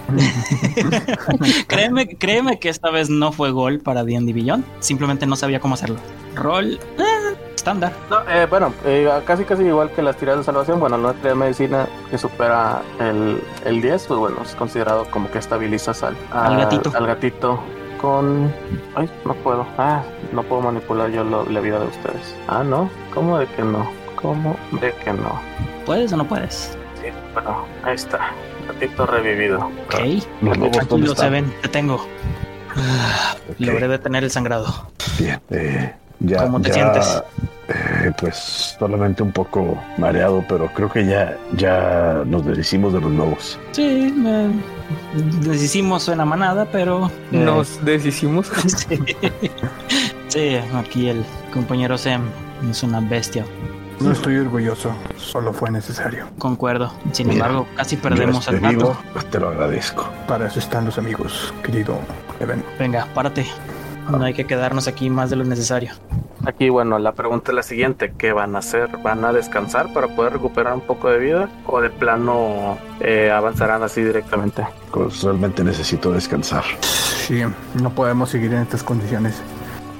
<laughs> créeme, créeme que esta vez no fue gol para D&D Beyond. Simplemente no sabía cómo hacerlo. Roll eh, estándar. No, eh, bueno, eh, casi casi igual que las tiradas de salvación, bueno, no tirar medicina que supera el, el 10, pues bueno, es considerado como que estabilizas al, Al gatito. Al gatito con... Ay, no puedo. Ah, no puedo manipular yo lo- la vida de ustedes. Ah, no. ¿Cómo de que no? ¿Cómo de que no? ¿Puedes o no puedes? Sí, bueno, ahí está. Gatito revivido. Ok. Los lobos, ¿dónde Tranquilo, se ven. Te tengo. Ah, Ok, Logré detener el sangrado. Bien. eh, ya, ¿Cómo te ya, sientes? eh, pues solamente un poco mareado, pero creo que ya, ya nos deshicimos de los lobos. Sí, me deshicimos suena manada, pero... eh, Nos deshicimos. <laughs> sí. <laughs> Sí, aquí el compañero Sam es una bestia. No estoy orgulloso, solo fue necesario. Concuerdo. Sin Mira, embargo, casi perdemos Yo al gato. pues te lo agradezco. Para eso están los amigos, querido Even. Venga, párate. No hay que quedarnos aquí más de lo necesario. Aquí, bueno, la pregunta es la siguiente. ¿Qué van a hacer? ¿Van a descansar para poder recuperar un poco de vida? ¿O de plano eh, avanzarán así directamente? Pues realmente necesito descansar. Sí, no podemos seguir en estas condiciones.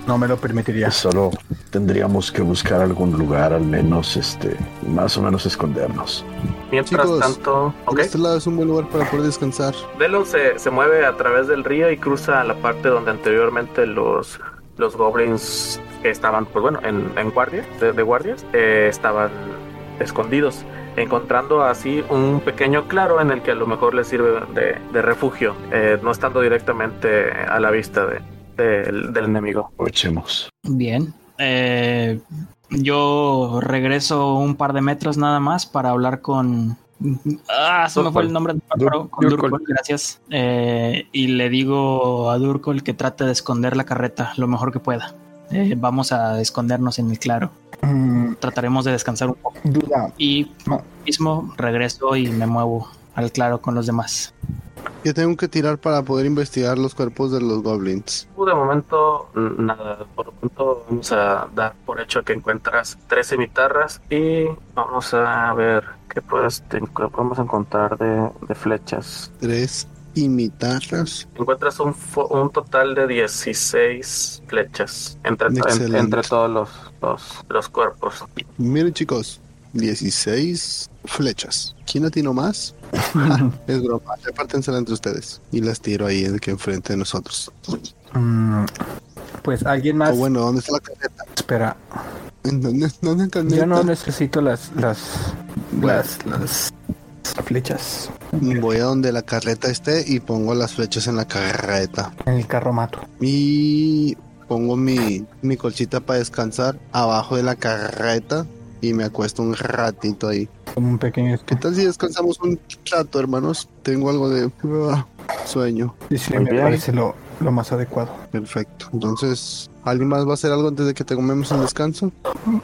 No me lo permitiría. Solo tendríamos que buscar algún lugar, al menos, este, más o menos escondernos. Mientras Chicos, tanto. Este lado es un buen lugar para poder descansar. Delon se, se mueve a través del río y cruza la parte donde anteriormente los, los goblins que estaban, pues bueno, en, en guardia, de, de guardias, eh, estaban escondidos, encontrando así un pequeño claro en el que a lo mejor les sirve de, de refugio, eh, no estando directamente a la vista de, del- del enemigo. Aprovechemos. Bien. Eh, yo regreso un par de metros nada más para hablar con. Ah, se me fue el nombre. Con Durkol. Durkol, gracias. Eh, y le digo a Durkol que trate de esconder la carreta lo mejor que pueda. Eh, vamos a escondernos en el claro. Mm, Trataremos de descansar un poco. duda. Y No. mismo regreso y me muevo al claro con los demás. Yo tengo que tirar para poder investigar los cuerpos de los goblins. Tú de momento, nada, por lo momento vamos a dar por hecho que encuentras 13 guitarras y vamos a ver qué, puedes, qué podemos encontrar de, de flechas. Tres imitarras. Encuentras un, fo- un total de 16 flechas entre, en- entre todos los, los, los cuerpos. Miren chicos, 16 flechas. ¿Quién atinó más? <laughs> es broma, repártensela entre ustedes. Y las tiro ahí de que enfrente de nosotros. Mm, pues alguien más. O bueno, ¿dónde está la carreta? Espera, ¿En dónde, dónde está la yo no necesito las las las, las flechas. Voy a donde la carreta esté y pongo las flechas en la carreta. En el carro mato. Y pongo mi, mi colchita para descansar abajo de la carreta y me acuesto un ratito ahí. Como un pequeño. ¿Qué tal si descansamos un rato, hermanos? Tengo algo de ah, sueño. Sí, sí, Muy me bien. parece lo, lo más adecuado. Perfecto. Entonces, ¿alguien más va a hacer algo antes de que te comemos el descanso?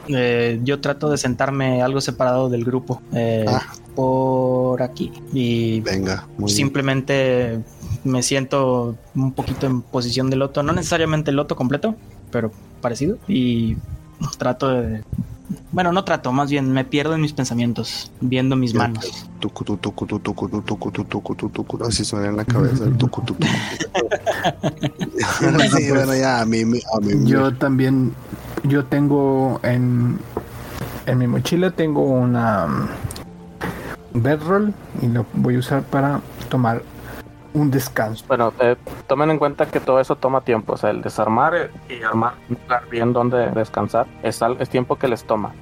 Eh, yo trato de sentarme algo separado del grupo. eh, Ah. Por aquí. Y Venga, muy bien. simplemente me siento un poquito en posición de loto. No necesariamente el loto completo, pero parecido. Y trato de... Bueno, no trato, más bien me pierdo en mis pensamientos, viendo mis manos. Tucu, tu, tucu, tu, tucu, tu, tucu, tu, tucu, tu, tucu. Así suena en la cabeza. el tucu, tucu. <laughs> <laughs> sí, bueno, ya, a mí, a mí Yo también, yo tengo en, en mi mochila tengo una mm, bedroll y lo voy a usar para tomar un descanso. Bueno, eh, tomen en cuenta que todo eso toma tiempo, o sea, el desarmar y armar un lugar bien donde descansar es, al- es tiempo que les toma.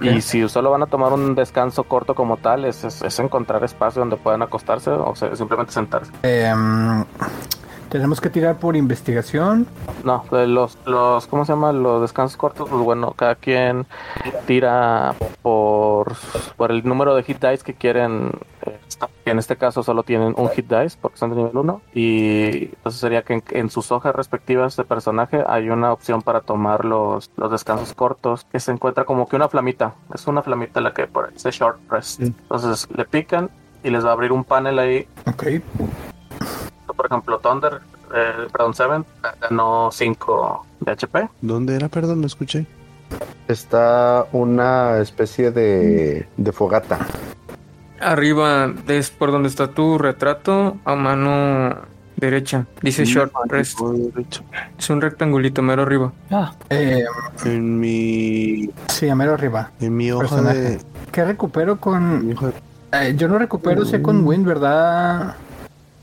Y si solo van a tomar un descanso corto como tal, es, es- es encontrar espacio donde puedan acostarse o sea, simplemente sentarse. Em, tenemos que tirar por investigación. No, los, los, ¿cómo se llama? Los descansos cortos, pues bueno, cada quien tira por, por el número de hit dice que quieren en este caso solo tienen un hit dice porque son de nivel 1 y entonces sería que en, en sus hojas respectivas de personaje hay una opción para tomar los, los descansos cortos que se encuentra como que una flamita, es una flamita la que por ese short rest. Entonces le pican y les va a abrir un panel ahí. Ok. Por ejemplo, Thunder, eh, perdón, Seven, ganó 5 de HP. ¿Dónde era? Perdón, no escuché. Está una especie de, de fogata. Arriba es por donde está tu retrato, a mano derecha. Dice short rest. Es un rectangulito mero arriba. Ah, Eh, En mi, sí, a mero arriba. en mi hoja Personaje. de, ¿Qué recupero mi con...? de- eh, yo no recupero Second Wind, ¿verdad,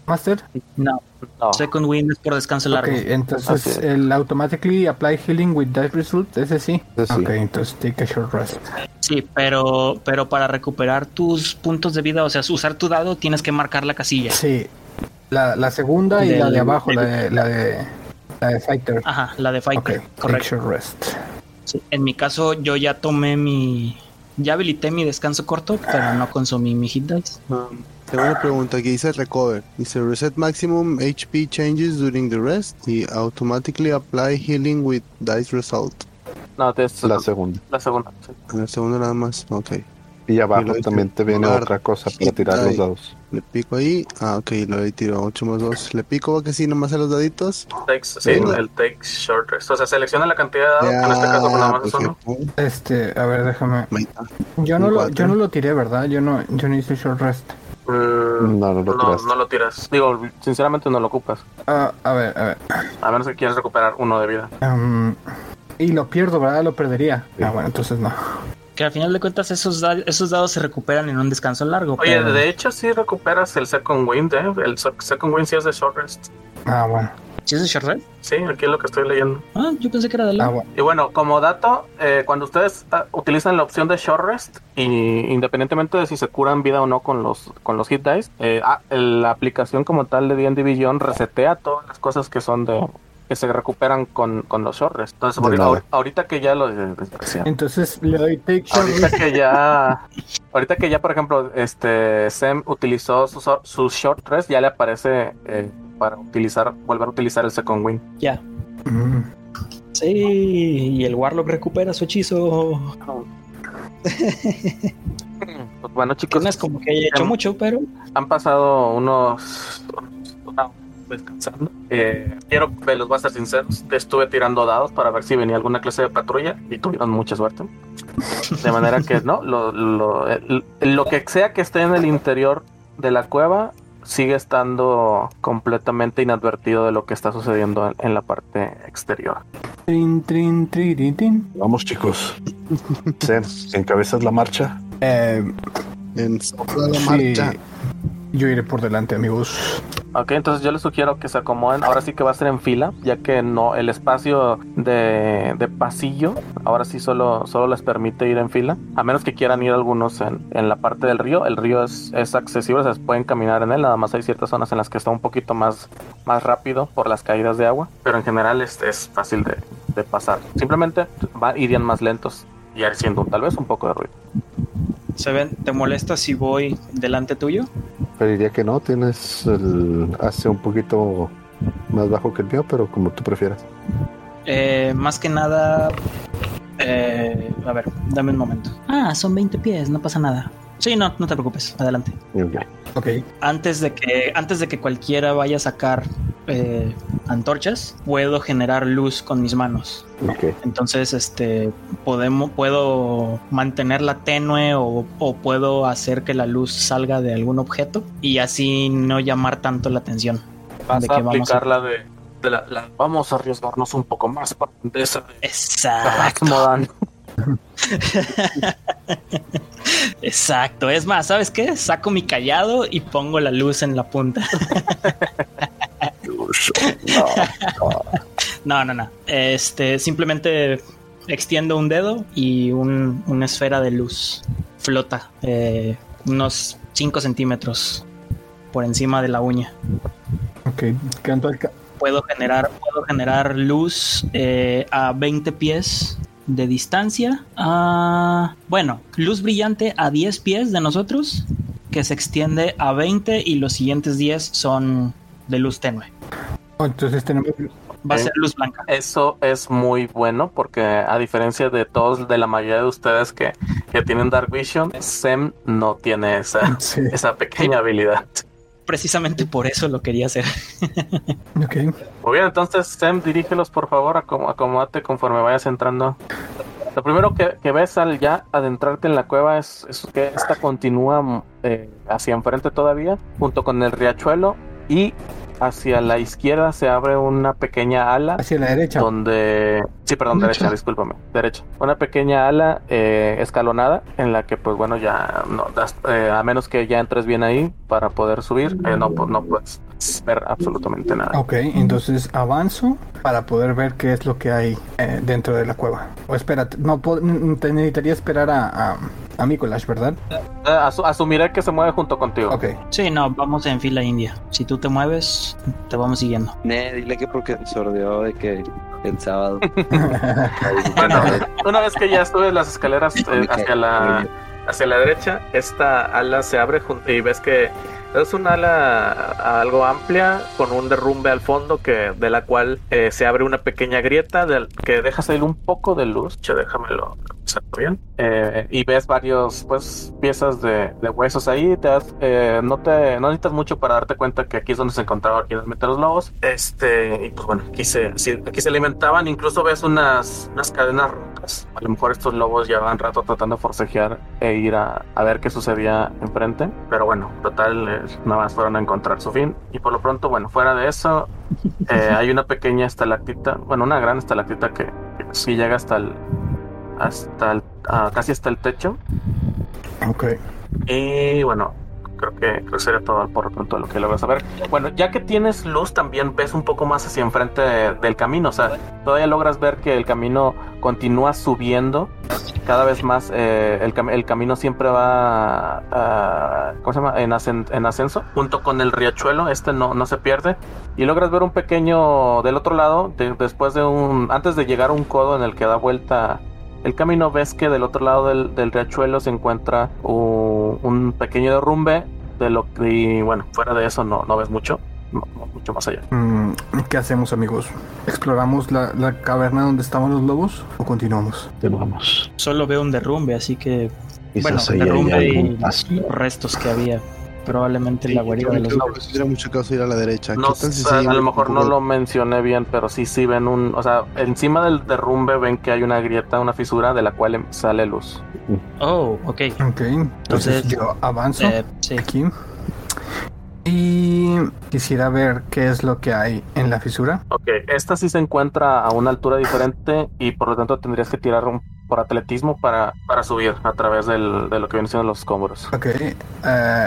Master? no. No, Second Wind es por descanso largo. Así entonces es. el Automatically Apply Healing with Dice Result, ese sí. Ese sí. Ok, entonces take a short rest. Sí, pero, pero para recuperar tus puntos de vida, o sea, usar tu dado, tienes que marcar la casilla. Sí, la, la segunda y Del- la de abajo, del- la de, la de, la de Fighter. Ajá, la de Fighter. take correcto. short rest. Sí, En mi caso, yo ya tomé mi. Ya habilité mi descanso corto, pero no consumí mi hit dice. Um, tengo una pregunta que dice recover. Dice reset maximum HP changes during the rest y automatically apply healing with dice result. no, es La la, segunda. segunda. sí. En el segundo nada más. Ok. Y Y abajo dice también te viene guard, otra cosa para tirar los die. dados. Le pico ahí. Ah, ok. Lo tiro 8 más 2. Le pico que sí, nomás a los daditos. Takes, sí, el takes short rest. O sea, selecciona la cantidad de dados, que en este caso pues, nada más es uno. perfecto. Este, a ver, déjame. Ahí. Yo no, lo, yo no lo tiré, ¿verdad? Yo no, yo no hice short rest. Mm, No, no lo no, no lo tiras. Digo, sinceramente no lo ocupas. Ah, a ver, a ver. A menos que quieras recuperar uno de vida. Um, y lo pierdo, ¿verdad? Lo perdería. Sí. Ah, bueno, entonces no. Que al final de cuentas, esos, da- esos dados se recuperan en un descanso largo. Oye, pero- de hecho sí recuperas el second wind, ¿eh? El sec- second wind sí es de short rest. Ah, bueno. ¿Sí es de short rest? Sí, aquí es lo que estoy leyendo. Ah, yo pensé que era de Ah, largo. bueno. Y bueno, como dato, eh, cuando ustedes ah, utilizan la opción de short rest, y independientemente de si se curan vida o no con los con los hit dice, eh, ah, la aplicación como tal de D&D Beyond resetea todas las cosas que son de que se recuperan con, con los short rest. Entonces, ahorita, que ya lo. Entonces le doy take short Ahorita que ya, ahorita que ya, por ejemplo, este Sem utilizó su, su short rest, ya le aparece eh, para utilizar, volver a utilizar el second win. Ya. Mm. Sí, y el Warlock recupera su hechizo. <laughs> Pues bueno, chicos, no es como que haya hecho Em- mucho, pero han pasado unos, descansando. Eh, quiero, eh, los voy a ser sinceros, estuve tirando dados para ver si venía alguna clase de patrulla y tuvieron mucha suerte. De manera que no, lo, lo, el- lo que sea que esté en el interior de la cueva sigue estando completamente inadvertido de lo que está sucediendo en, en la parte exterior. Trin, trin. Vamos, chicos. <laughs> ¿encabezas la marcha? Eh, En la sí, marcha. Yo iré por delante, amigos. Ok, entonces yo les sugiero que se acomoden. Ahora sí que va a ser en fila, ya que no el espacio de, de pasillo, ahora sí solo, solo les permite ir en fila, a menos que quieran ir algunos en, en la parte del río. El río es, es accesible, o sea, pueden caminar en él, nada más hay ciertas zonas en las que está un poquito más, más rápido por las caídas de agua, pero en general es, es fácil de, de pasar. Simplemente va, irían más lentos y haciendo tal vez un poco de ruido. Se ven, ¿te molesta si voy delante tuyo? Preferiría que no, tienes el hace un poquito más bajo que el mío, pero como tú prefieras. Eh, más que nada. eh, a ver, dame un momento. Ah, son 20 pies, no pasa nada. Sí, no, no te preocupes, adelante. Ok. Ok. Antes de que, antes de que cualquiera vaya a sacar eh, antorchas, puedo generar luz con mis manos. ok. Entonces, este, podemos, puedo mantenerla tenue o, o puedo hacer que la luz salga de algún objeto y así no llamar tanto la atención. Vas De a que vamos a- aplicar la de, de la, la- Vamos a arriesgarnos un poco más para esa de Exacto. Exacto. Es más, ¿sabes qué? Saco mi callado y pongo la luz en la punta. No, no, no. Este, simplemente extiendo un dedo y un- una esfera de luz flota eh, unos 5 centímetros por encima de la uña. Ok. ¿Cuánto alca- Puedo generar, puedo generar luz eh, a 20 pies de distancia. Ah, bueno, luz brillante a 10 pies de nosotros que se extiende a 20 y los siguientes 10 son de luz tenue. Oh, Entonces tenemos Va a Ok. ser luz blanca. Eso es muy bueno porque a diferencia de todos, de la mayoría de ustedes que, que tienen Dark Vision, Sem no tiene esa, <laughs> Sí. esa pequeña habilidad. Precisamente por eso lo quería hacer. Ok. Muy bien, entonces Sem, dirígelos por favor, acom- acomódate conforme vayas entrando. Lo primero que, que ves al ya adentrarte en la cueva es, es que esta continúa eh, hacia enfrente todavía, junto con el riachuelo, y hacia la izquierda se abre una pequeña ala Hacia la derecha. donde sí perdón Derecha. derecha discúlpame derecha una pequeña ala eh, escalonada en la que pues bueno ya no das- eh, a menos que ya entres bien ahí para poder subir eh, no pu- no puedes ver absolutamente nada Ok, entonces avanzo para poder ver qué es lo que hay eh, dentro de la cueva. O espérate, no te necesitaría esperar a, a, a Mikolash, ¿verdad? Eh, asu- asumiré que se mueve junto contigo Ok. Sí, no, vamos en fila india. Si tú te mueves, te vamos siguiendo. Ne, dile que porque sordeó de que el sábado. <laughs> <laughs> Bueno, una vez que ya subes las escaleras eh, hacia la hacia la derecha, esta ala se abre y ves que es una ala algo amplia con un derrumbe al fondo que de la cual eh, se abre una pequeña grieta que deja salir un poco de luz. Che, déjamelo bien. Eh, y ves varios pues piezas de, de huesos ahí. Te das, eh, no te no necesitas mucho para darte cuenta que aquí es donde se encontraban aquí donde los lobos. Este y pues bueno aquí se aquí se alimentaban. Incluso ves unas unas cadenas rojas. A lo mejor estos lobos llevan rato tratando de forcejear e ir a, a ver qué sucedía enfrente. Pero bueno, total, eh, nada más fueron a encontrar su fin. Y por lo pronto, bueno, fuera de eso, <laughs> eh, hay una pequeña estalactita, bueno, una gran estalactita que, que sí llega hasta el, hasta el, ah, casi hasta el techo. Ok. Y bueno, creo que, creo sería todo por lo pronto lo que logras saber. Bueno, ya que tienes luz, también ves un poco más hacia enfrente de- del camino. O sea, todavía logras ver que el camino continúa subiendo. Cada vez más eh, el, cam- el camino siempre va ah, ¿cómo se llama? En, ascen- en ascenso, junto con el riachuelo. Este no, no se pierde. Y logras ver un pequeño del otro lado, de- después de un. Antes de llegar a un codo en el que da vuelta el camino ves que del otro lado del, del riachuelo se encuentra un, un pequeño derrumbe de lo que, y bueno, fuera de eso no, no ves mucho, no- no mucho más allá. Mm, ¿Qué hacemos, amigos? ¿Exploramos la, la caverna donde estaban los lobos o continuamos? Vamos. Solo veo un derrumbe, así que bueno, Quizás hay derrumbe y restos que había. Probablemente la guarida de los lobos. tendría mucho caso ir a la derecha. No, ¿Qué tal si a, lo mejor no lo mencioné bien, pero sí, sí ven un, o sea, encima del derrumbe ven que hay una grieta, una fisura de la cual em- sale luz. Oh, ok. Ok, entonces Entonces, yo avanzo Eh, sí. aquí. Y quisiera ver qué es lo que hay en la fisura. Ok, esta sí se encuentra a una altura diferente y por lo tanto tendrías que tirar un, por atletismo para, para subir a través del, de lo que vienen siendo los escombros. Ok, eh,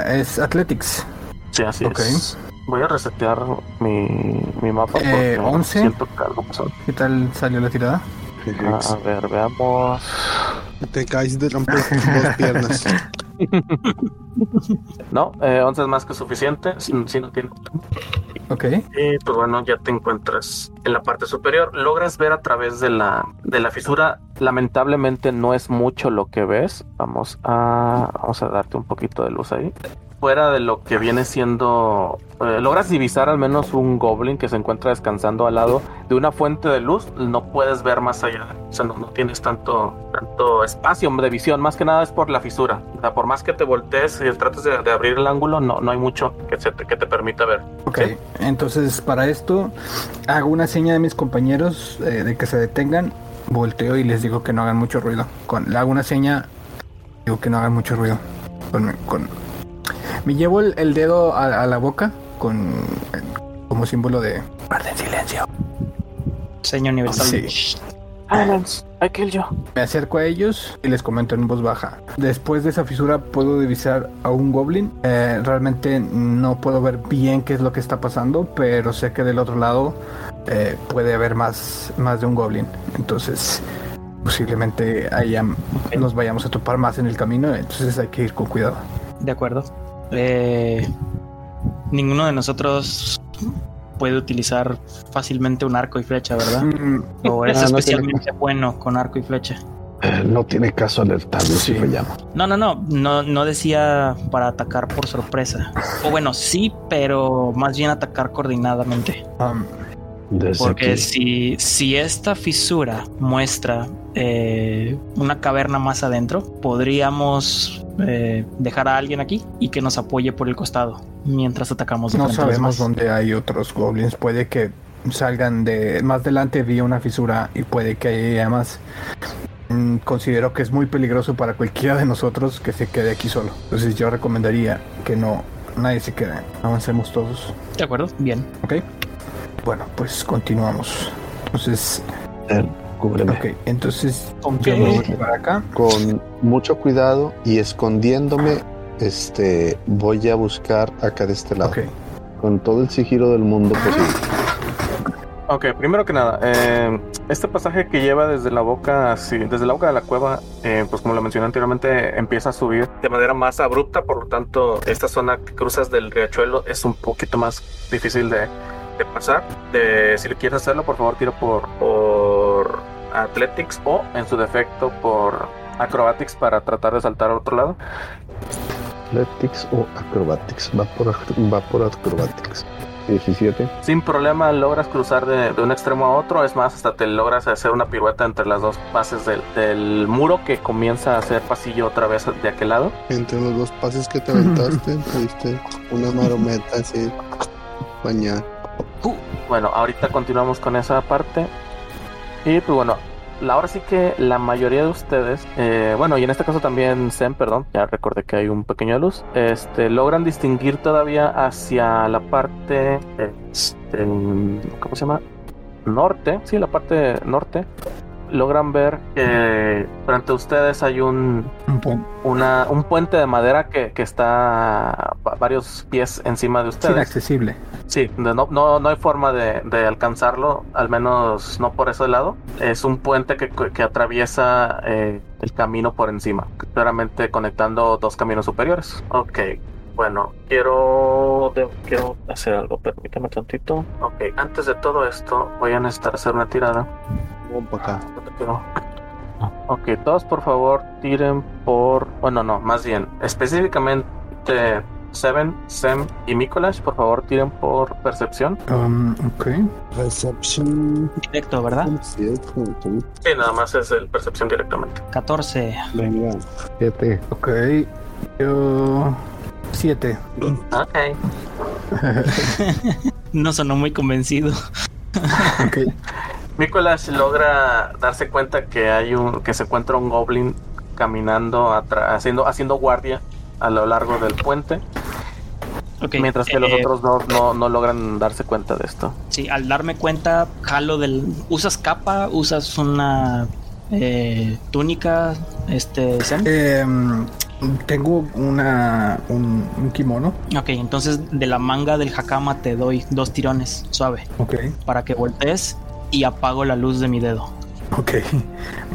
es Athletics. Sí, así Ok. es. Voy a resetear mi, mi mapa Eh, porque 11. siento que algo pasó. ¿Qué tal salió la tirada? A ver, veamos. Te caes te rompes dos piernas. <laughs> No, eh, 11 es más que suficiente. Si, si no tiene. Ok, Y pues bueno, ya te encuentras en la parte superior. Logras ver a través de la, de la fisura. Lamentablemente no es mucho lo que ves. Vamos a, vamos a darte un poquito de luz ahí. Fuera de lo que viene siendo. eh, logras divisar al menos un goblin que se encuentra descansando al lado de una fuente de luz. No puedes ver más allá. O sea, no, no tienes tanto, tanto espacio de visión. Más que nada es por la fisura. O sea, por más que te voltees y trates de, de abrir el ángulo, no, no hay mucho que, se te, que te permita ver. ok. Sí. Entonces para esto hago una seña de mis compañeros eh, de que se detengan. Volteo y les digo que no hagan mucho ruido. Con, le hago una seña, digo que no hagan mucho ruido. Con, con- me llevo el, el dedo a, a la boca con como símbolo de guarden silencio. Señor universal. Sí. Silence, I kill you. Me acerco a ellos y les comento en voz baja. Después de esa fisura puedo divisar a un goblin. Eh, realmente no puedo ver bien qué es lo que está pasando, pero sé que del otro lado eh, puede haber más, más de un goblin. Entonces posiblemente ahí nos vayamos a topar más en el camino. Entonces hay que ir con cuidado. De acuerdo. Eh, ninguno de nosotros puede utilizar fácilmente un arco y flecha, ¿verdad? Mm, O <laughs> es Ah, no especialmente bueno con arco y flecha. Eh, no tiene caso alertarnos si fallamos. No, no, no, no, no decía para atacar por sorpresa. O bueno, sí, pero más bien atacar coordinadamente. Um, Desde Porque aquí. si, si esta fisura muestra eh, una caverna más adentro, podríamos eh, dejar a alguien aquí y que nos apoye por el costado mientras atacamos. no sabemos dónde hay otros goblins. Puede que salgan de más adelante vi una fisura y puede que haya más. Mm, Considero que es muy peligroso para cualquiera de nosotros que se quede aquí solo. Entonces yo recomendaría que no nadie se quede. Avancemos todos. De acuerdo, bien. ¿Ok? Bueno, pues continuamos. Entonces, Eh, cúbreme. ok, entonces yo me voy para acá. Con mucho cuidado y escondiéndome, este, voy a buscar acá de este lado. Ok. Con todo el sigilo del mundo posible. Ok, primero que nada, eh, este pasaje que lleva desde la boca, así, desde la boca de la cueva, eh, pues como lo mencioné anteriormente, empieza a subir de manera más abrupta, por lo tanto, esta zona que cruzas del riachuelo es un poquito más difícil de, de pasar. De, si quieres hacerlo, por favor, tira por, por Athletics o, en su defecto, por Acrobatics para tratar de saltar al otro lado. Athletics o Acrobatics. Va por, va por Acrobatics. 17. Sin problema logras cruzar de, de un extremo a otro, es más, hasta te logras hacer una pirueta entre las dos bases del, del muro que comienza a hacer pasillo otra vez de aquel lado. Entre los dos pases que te aventaste, viste una marometa así, bañada. Bueno, ahorita continuamos con esa parte. Y pues bueno, ahora sí que la mayoría de ustedes, eh, bueno, y en este caso también Zen, perdón, ya recordé que hay un pequeño de luz, este, logran distinguir todavía hacia la parte, este, ¿cómo se llama? Norte, sí, la parte norte. Logran ver que frente a ustedes hay un, Un poco. una, un puente de madera que, que está va- varios pies encima de ustedes. inaccesible. Sí, de- no, no, no hay forma de, de alcanzarlo, al menos no por ese lado. Es un puente que, que atraviesa eh, el camino por encima, claramente conectando dos caminos superiores. Ok, bueno, quiero, de- quiero hacer algo, permítame tantito. Ok, antes de todo esto, voy a necesitar hacer una tirada. Vamos para acá. Quiero. Ok, todos por favor tiren por. Bueno, no, más bien, específicamente Seven, Sem y Mikolash, por favor tiren por percepción. Um, ok. Reception. Directo, ¿verdad? Sí, nada más es el percepción directamente. 14. Venga. 7. Ok. Yo. Siete. Ok. <laughs> No sonó muy convencido. <laughs> Ok. Mikolash logra darse cuenta que hay un que se encuentra un goblin caminando haciendo haciendo guardia a lo largo del puente, mientras que los eh, otros dos no, no logran darse cuenta de esto. Sí, al darme cuenta, jalo del. ¿Usas capa? ¿Usas una eh, túnica? Este, Zen? Em, tengo una. Un, un kimono. Ok, entonces de la manga del hakama te doy dos tirones, suave, Ok. para que voltees y apago la luz de mi dedo. Ok.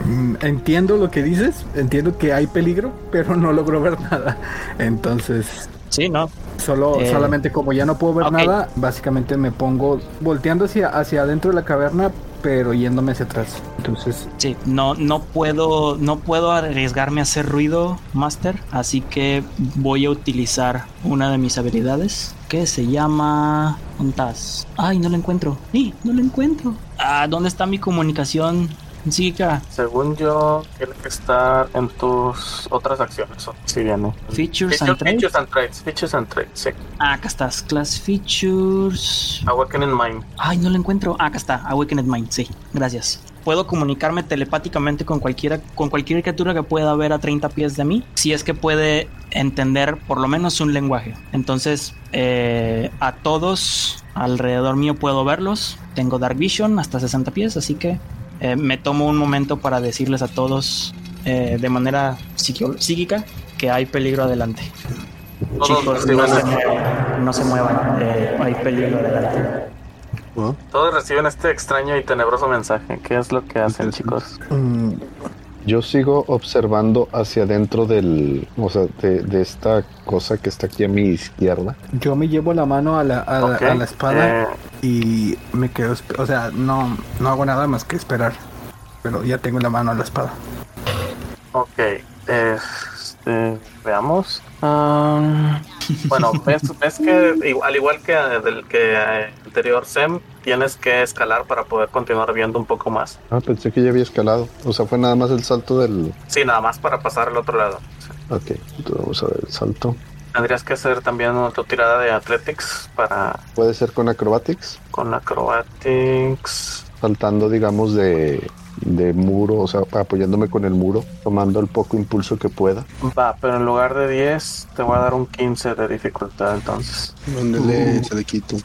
Mm, Entiendo lo que dices. Entiendo que hay peligro, pero no logro ver nada. Entonces. Sí, ¿no? Solo, Eh, solamente como ya no puedo ver nada, básicamente me pongo volteando hacia, hacia adentro de la caverna, pero yéndome hacia atrás. Entonces, Sí, no, no puedo, no puedo arriesgarme a hacer ruido, Master, así que voy a utilizar una de mis habilidades que se llama. ¿Dónde estás? Ay, no la encuentro. Sí, no la encuentro. Ah, ¿dónde está mi comunicación psíquica? Según yo, tiene que estar en tus otras acciones. o- Si viene. Features Features, and traits. features and traits. Features and traits, sí. Ah, acá estás. Class features. Awakening Mind. Ay, no la encuentro. Ah, acá está. Awakened Mind. Sí, gracias. Puedo comunicarme telepáticamente con cualquiera, con cualquier criatura que pueda ver a 30 pies de mí, si es que puede entender por lo menos un lenguaje. Entonces, eh, a todos alrededor mío puedo verlos. Tengo Dark Vision hasta 60 pies, así que eh, me tomo un momento para decirles a todos eh, de manera psíquica que hay peligro adelante. Todos Chicos, no se muevan, no se muevan, eh, hay peligro adelante. todos reciben este extraño y tenebroso mensaje. ¿Qué es lo que hacen, chicos? mm, Yo sigo observando hacia adentro del, o sea, de, de esta cosa que está aquí a mi izquierda. yo me llevo la mano a la, a, a la espada eh, y me quedo, o sea, no, no hago nada más que esperar. Pero ya tengo la mano a la espada. Ok, este, veamos. <laughs> Bueno, ves, ves que igual- al igual que del que eh, anterior SEM, tienes que escalar para poder continuar viendo un poco más. Ah, pensé que ya había escalado. O sea, fue nada más el salto del. Sí, nada más para pasar al otro lado. Ok, entonces vamos a ver el salto. Tendrías que hacer también tu tirada de Athletics para Puede ser con acrobatics, con Acrobatics. saltando, digamos, de, de muro, o sea, apoyándome con el muro, tomando el poco impulso que pueda. Va, pero en lugar de 10 te voy a dar un 15 de dificultad entonces. Mándele, se le quito.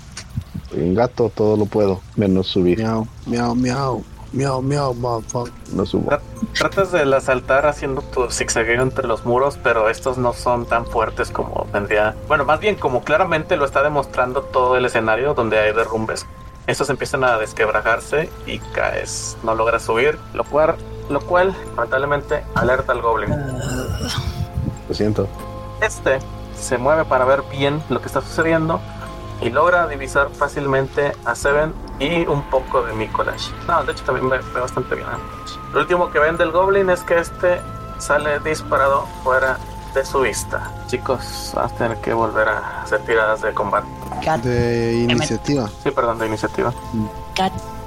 En gato todo lo puedo, menos subir. Miau, miau, miau. Miau, miau, motherfucker. No subo. Tra- Tratas de saltar haciendo tu zigzagueo entre los muros, pero estos no son tan fuertes como vendría. Bueno, más bien como claramente lo está demostrando todo el escenario donde hay derrumbes. Estos empiezan a desquebrajarse y caes. No logras subir, lo cual, lo cual lamentablemente alerta al goblin. Lo siento. Este se mueve para ver bien lo que está sucediendo y logra divisar fácilmente a Seven y un poco de Mikolash. No, de hecho también ve, ve bastante bien. ¿eh? Lo último que ven del Goblin es que este sale disparado fuera de su vista. Chicos, vas a tener que volver a hacer tiradas de combate. God De iniciativa. Sí, perdón, de iniciativa.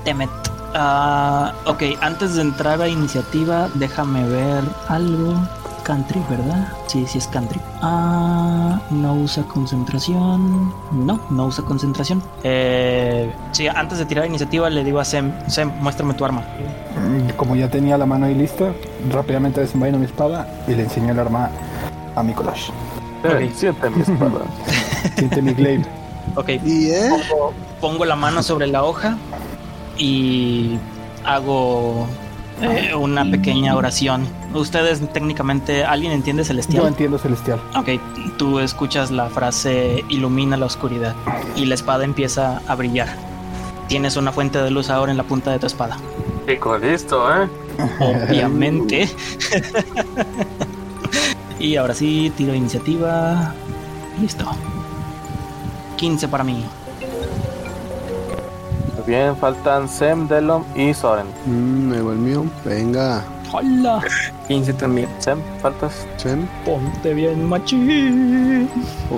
Damn it. Ah, ok, antes de entrar a iniciativa, déjame ver algo. Country, ¿verdad? Sí, sí es country. Ah, no usa concentración. No, no usa concentración. Eh, sí, antes de tirar iniciativa le digo a Sem, Sem, muéstrame tu arma. Mm, Como ya tenía la mano ahí lista, rápidamente desenvaino mi espada y le enseñé el arma a Mikolash. Eh, siente mi espada. <laughs> Siente mi glaive. Ok, Y eh, pongo, pongo la mano sobre la hoja y hago eh, una pequeña oración. Ustedes técnicamente, ¿alguien entiende Yo celestial? entiendo celestial. Ok, tú escuchas la frase ilumina la oscuridad y la espada empieza a brillar. Tienes una fuente de luz ahora en la punta de tu espada. Chico, listo, ¿eh? Obviamente. <laughs> y ahora sí, tiro de iniciativa. Listo. 15 para mí. Muy bien, faltan Sem, Delom y Soren. mm, el mío. Venga. ¡Hola! 15 también. Sem, faltas. Sem. Ponte bien, machín.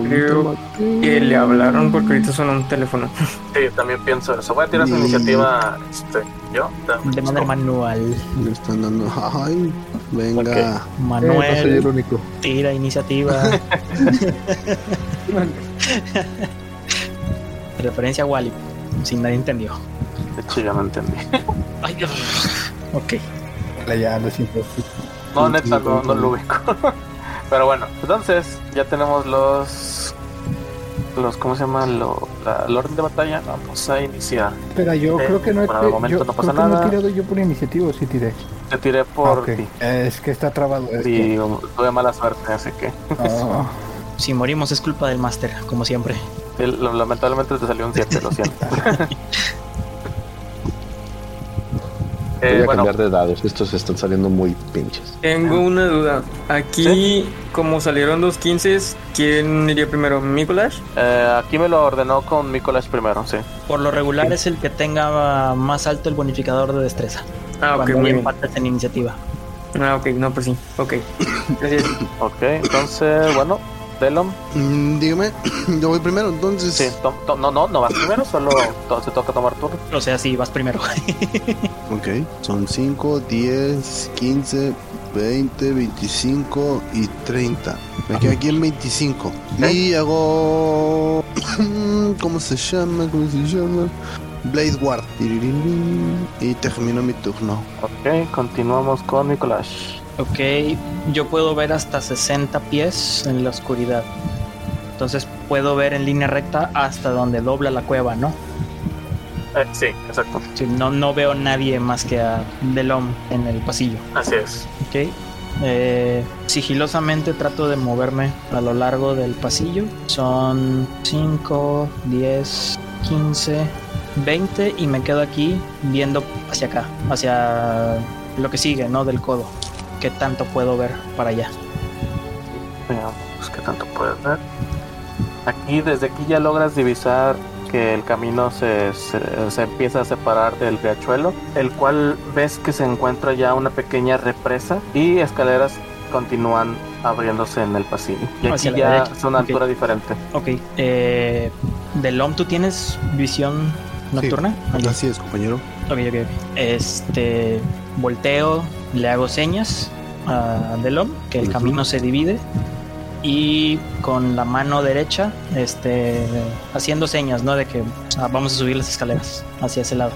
Creo que le hablaron porque ahorita suena un teléfono. Sí, también pienso eso. Voy a tirar su iniciativa. Este, yo. De manera manual. Me están dando. Ay, venga. Eh, no Manuel, soy el único. tira iniciativa. <laughs> Referencia a Wally. Si nadie entendió. De hecho, yo no entendí. <laughs> Ay, Dios. ok. Ya lo siento. No, neta, no, no lo ubico. <laughs> Pero bueno, entonces ya tenemos los. Los ¿Cómo se llama? Lo, la, el orden de batalla. Vamos a iniciar. Espera, yo Eh, creo que no he, por el momento yo no pasa que no nada. he tirado yo por iniciativa, o sí tiré. Te tiré por Ah, ok. ti. Es que está trabado. Es Y que- um, tuve mala suerte, así que. Ah, <laughs> Si morimos es culpa del máster, como siempre. el- lo- lamentablemente te salió un 7, lo siento. <laughs> Voy Eh, a bueno, cambiar de dados. Estos están saliendo muy pinches. Tengo una duda. Aquí, como salieron dos 15, ¿quién iría primero? ¿Mikolash? eh, aquí me lo ordenó con Nicolás primero, sí. Por lo regular es el que tenga más alto el bonificador de destreza. Ah, ok, muy bien. en iniciativa. Ah, ok, no, pues sí. Ok. Gracias. <coughs> Ok, entonces, bueno, Delom. Mm, dígame, <clears throat> yo voy primero, entonces. Sí, to- to- no, no, no vas primero, solo to- se toca tomar turno. O sea, sí, vas primero. <laughs> Ok, son 5, 10, 15, 20, 25 y 30. Me quedo aquí en 25. Y hago. <clears throat> ¿Cómo se llama? ¿Cómo se llama? Blade Ward. Y termino mi turno. Ok, continuamos con Nicolás. Ok, yo puedo ver hasta 60 pies en la oscuridad. Entonces puedo ver en línea recta hasta donde dobla la cueva, ¿no? Eh, sí, exacto. Sí, no, no veo nadie más que a Delom en el pasillo. Así es. Ok. Eh, sigilosamente trato de moverme a lo largo del pasillo. Son 5, 10, 15, 20 y me quedo aquí viendo hacia acá, hacia lo que sigue, ¿no? Del codo. ¿Qué tanto puedo ver para allá? Veamos qué tanto puedes ver. Aquí, desde aquí ya logras divisar que el camino se, se- se empieza a separar del riachuelo, el cual ves que se encuentra ya una pequeña represa y escaleras continúan abriéndose en el pasillo. Y aquí Hacia la ya es una altura diferente. Ok. Eh, ¿De LOM tú tienes visión nocturna? Ok. Así es, compañero. Ok, ok, ok. Este. Volteo, le hago señas a Delom, que el camino se divide. Y con la mano derecha, este. Haciendo señas, ¿no? De que ah, vamos a subir las escaleras hacia ese lado.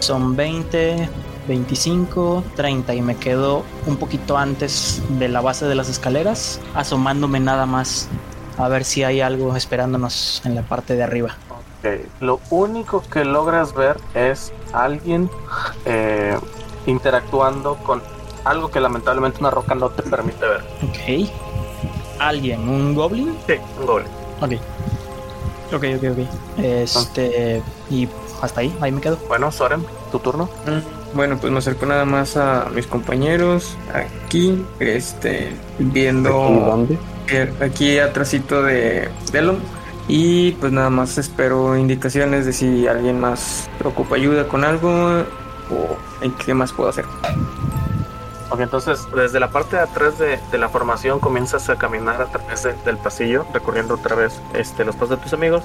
Son 20, 25, 30 y me quedo un poquito antes de la base de las escaleras, asomándome nada más a ver si hay algo esperándonos en la parte de arriba. Lo único que logras ver es alguien eh, interactuando con algo que lamentablemente una roca no te permite ver. Ok. Alguien, un goblin. Sí, un goblin. Ok. Ok, ok, ok. Este. Y hasta ahí, ahí me quedo. Bueno, Soren, tu turno. Mm, Bueno, pues me acerco nada más a mis compañeros aquí, este, ¿Aquí viendo dónde? eh, aquí atrásito de Delon y pues nada más espero indicaciones de si alguien más ocupa ayuda con algo o en qué más puedo hacer. Ok, entonces desde la parte de atrás de, de la formación comienzas a caminar a través de- del pasillo, recorriendo otra vez este, los pasos de tus amigos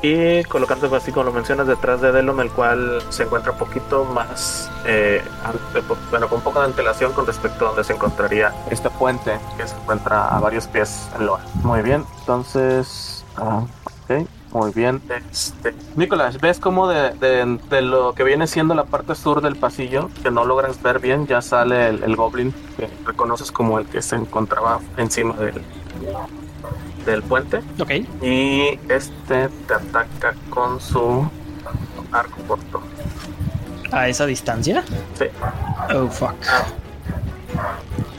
y colocándote así como lo mencionas detrás de Delon, el cual se encuentra un poquito más, eh, ante- bueno, con un poco de antelación con respecto a donde se encontraría este puente que se encuentra a varios pies en Loa. Muy bien, entonces, ah, ok, muy bien. Este, Nicolás, ¿ves cómo de, de- de lo que viene siendo la parte sur del pasillo, que no logras ver bien, ya sale el, el goblin que reconoces como el que se encontraba encima del, del puente? Ok. Y este te ataca con su arco corto. A esa distancia. Sí, Oh, fuck.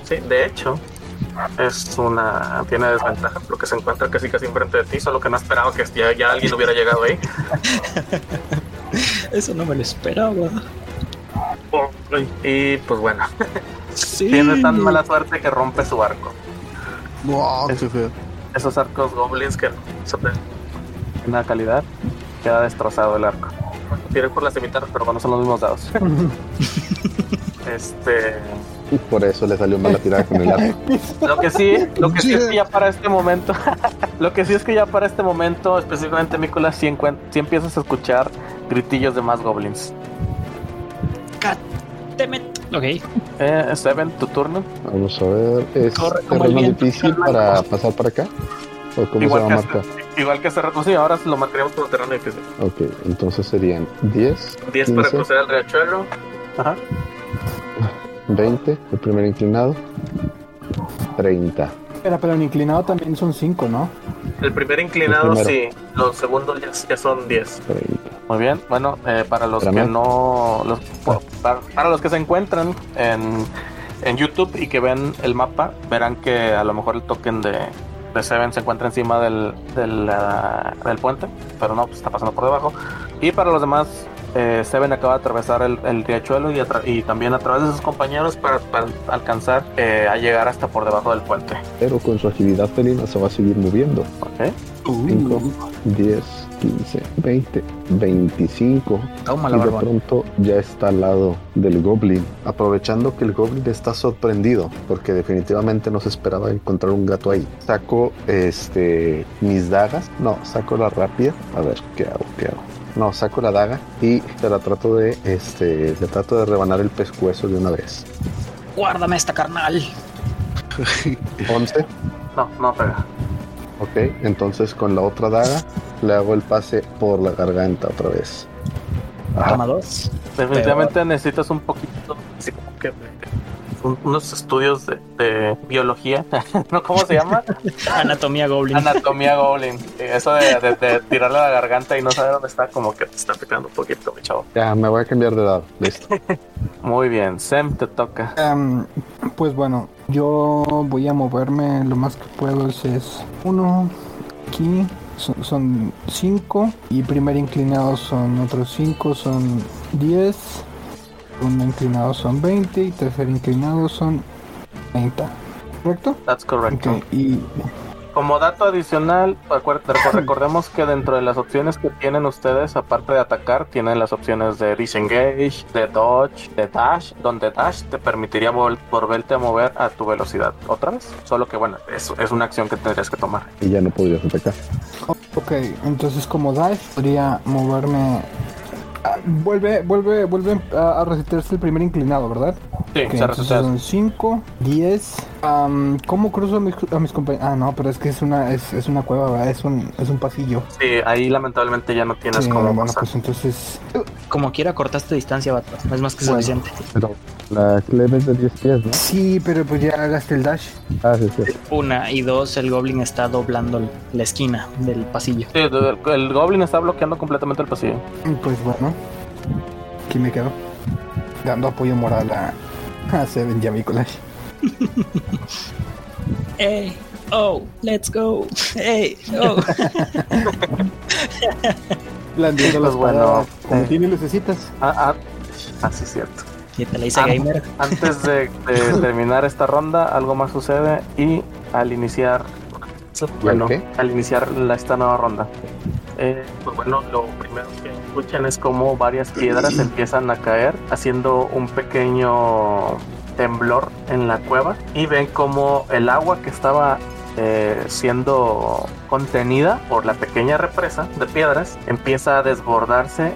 sí, de hecho, es una. Tiene desventaja porque se encuentra casi casi enfrente de ti, solo que no esperaba que ya, ya alguien hubiera llegado ahí. <laughs> Eso no me lo esperaba. Y pues bueno, <laughs> Sí. tiene tan mala suerte que rompe su arco. Wow, Es- qué feo. Esos arcos goblins que son de una calidad, queda destrozado el arco. Tiré por las cimitarras, pero bueno, son los mismos dados. <laughs> este. Y por eso le salió mal la tirada con el arco. Lo que sí, lo que sí es que ya para este momento, <laughs> lo que sí es que ya para este momento, específicamente Nicolás, encuent- sí empiezas a escuchar gritillos de más goblins. Damn it. Ok. Eh, Seven, tu turno. Vamos a ver. ¿Es terreno difícil para pasar para acá? ¿O cómo Igual se que, va a hace, marcar? igual que hace rato, sí, ahora lo marcaríamos como terreno difícil. Ok, entonces serían 10, 10 para 15. cruzar el riachuelo. Ajá. 20, el primer inclinado. 30. Espera, pero en inclinado también son 5, ¿no? El primer inclinado, El sí. Los segundos ya, ya son 10. 30. Muy bien, bueno, eh, para los Espérame. que no, los- para, para los que se encuentran en, en YouTube y que ven el mapa, verán que a lo mejor el token de, de Seven se encuentra encima del, del, ah, del puente, pero no, pues está pasando por debajo. Y para los demás, eh, Seven acaba de atravesar el, el riachuelo y, y también a través de sus compañeros para, para alcanzar eh, a llegar hasta por debajo del puente. Pero con su agilidad felina se va a seguir moviendo. ¿ok? 5, 10, 15, 20, 25. Toma Y la de barbón. pronto ya está al lado del goblin. Aprovechando que el goblin está sorprendido, porque definitivamente no se esperaba encontrar un gato ahí. Saco este mis dagas. No, saco la rápida. A ver, ¿qué hago? ¿Qué hago? No, saco la daga y te la trato de este. Le trato de rebanar el pescuezo de una vez. Guárdame esta carnal. <laughs> 11. No, no pega. Ok, entonces con la otra daga le hago el pase por la garganta otra vez. Ah, Toma dos. Definitivamente necesitas un poquito, así como que un- unos estudios de, de biología, <laughs> ¿no? ¿Cómo se llama? <laughs> Anatomía Goblin. Anatomía Goblin. Eso de, de- de tirarle a la garganta y no saber dónde está, como que te está picando un poquito, mi chavo. ya, me voy a cambiar de edad. Listo. <laughs> Muy bien, Sem, te toca. Em, pues bueno, yo voy a moverme lo más que puedo. Es, es uno aquí, son, son cinco. Y primer inclinado son otros cinco, son 10. Segundo inclinado son 20. Y tercer inclinado son 30. ¿Correcto? That's correct. Ok, y como dato adicional, recordemos que dentro de las opciones que tienen ustedes, aparte de atacar, tienen las opciones de disengage, de dodge, de dash, donde dash te permitiría vol- volverte a mover a tu velocidad otra vez. Solo que bueno, es, es una acción que tendrías que tomar. Y ya no podrías atacar. Ok, entonces como dash podría moverme. Ah, vuelve, vuelve, vuelve a, a resetearse el primer inclinado, ¿verdad? Sí, Ok, se son 5, 10. am, ¿Cómo cruzo a mis, a mis compañeros? Ah, no, pero es que es una, es, es una cueva, ¿verdad? Es un, es un pasillo. Sí, ahí lamentablemente ya no tienes Sí, cómo bueno, pasar. pues entonces. Como quiera, cortaste distancia, vato. Es más que Bueno. suficiente. Pero la es de 10 pies, ¿no? Sí, pero pues ya gasté el dash. Ah, sí, sí. Una y dos, el goblin está doblando la esquina del pasillo. Sí, el, el goblin está bloqueando completamente el pasillo. Pues bueno, aquí me quedo. Dando apoyo moral a, a Seven y a Mikolash. <laughs> Hey, oh, let's go. Hey, oh. Blandiendo Pues las bueno, bueno, como eh. tiene lucecitas. Ah, ah, ah, sí, cierto. Y te la hice Ah, gamer. Antes de, de <laughs> terminar esta ronda, algo más sucede y al iniciar, bueno, qué? al iniciar la- esta nueva ronda, eh, pues bueno, lo primero que escuchan es como varias piedras <clears throat> empiezan a caer, haciendo un pequeño temblor en la cueva y ven como el agua que estaba eh, siendo contenida por la pequeña represa de piedras empieza a desbordarse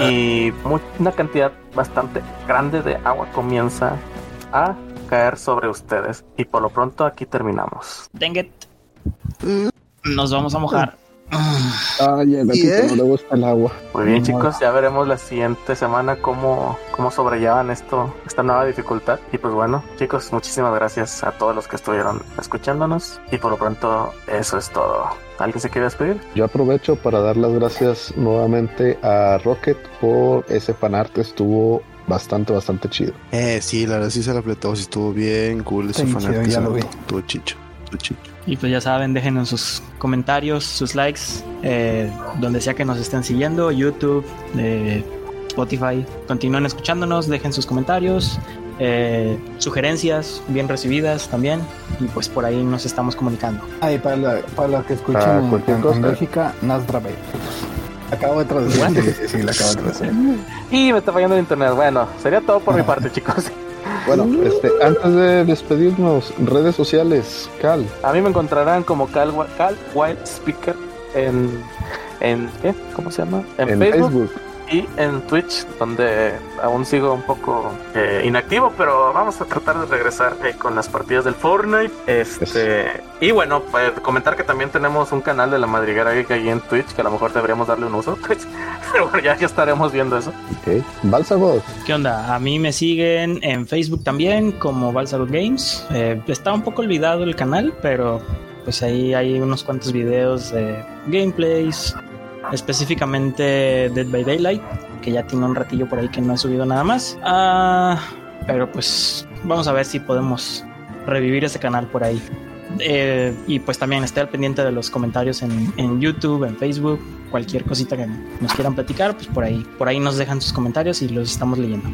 y mu- una cantidad bastante grande de agua comienza a caer sobre ustedes. Y por lo pronto aquí terminamos. Dang it. Nos vamos a mojar. Ay, el gatito ¿Y, eh? no le gusta el agua. Muy bien chicos, ya veremos la siguiente semana cómo, cómo sobrellevan esto, esta nueva dificultad. Y pues bueno, chicos, muchísimas gracias a todos los que estuvieron escuchándonos. Y por lo pronto eso es todo. ¿Alguien se quiere despedir? Yo aprovecho para dar las gracias nuevamente a Rocket por ese fanart. Estuvo bastante, bastante chido. Eh, sí, la verdad sí se la apretó, sí estuvo bien cool ese fanart ya lo vi. Estuvo chicho, estuvo chicho. Y pues ya saben, déjenos sus comentarios, sus likes, eh, donde sea que nos estén siguiendo, YouTube, eh, Spotify. Continúen escuchándonos, dejen sus comentarios, eh, sugerencias bien recibidas también. Y pues por ahí nos estamos comunicando. Ay, para la, para la que escuchen Para en, en- en Bélgica, Nasdra Bay. Acabo de traducir. Sí, sí, sí, la acabo de traducir. Y me está fallando el internet. Bueno, sería todo por mi parte chicos. Bueno, <laughs> este, antes de despedirnos, redes sociales, Cal. A mí me encontrarán como Cal, Cal White Speaker en, en ¿qué? ¿Cómo se llama? En Facebook. Y en Twitch, donde aún sigo un poco eh, inactivo, pero vamos a tratar de regresar eh, con las partidas del Fortnite. Este, y bueno, pues comentar que también tenemos un canal de la Madriguera Geek ahí en Twitch, que a lo mejor deberíamos darle un uso. <laughs> pero bueno, ya, ya estaremos viendo eso. Ok. Balsagos. ¿Qué onda? A mí me siguen en Facebook también como Balsagot Games. Eh, está un poco olvidado el canal, pero pues ahí hay unos cuantos videos de gameplays, específicamente Dead by Daylight, que ya tiene un ratillo por ahí que no he subido nada más. Ah, pero pues vamos a ver si podemos revivir ese canal por ahí. Eh, y pues también esté al pendiente de los comentarios en, en YouTube, en Facebook, cualquier cosita que nos quieran platicar, pues por ahí, por ahí nos dejan sus comentarios y los estamos leyendo.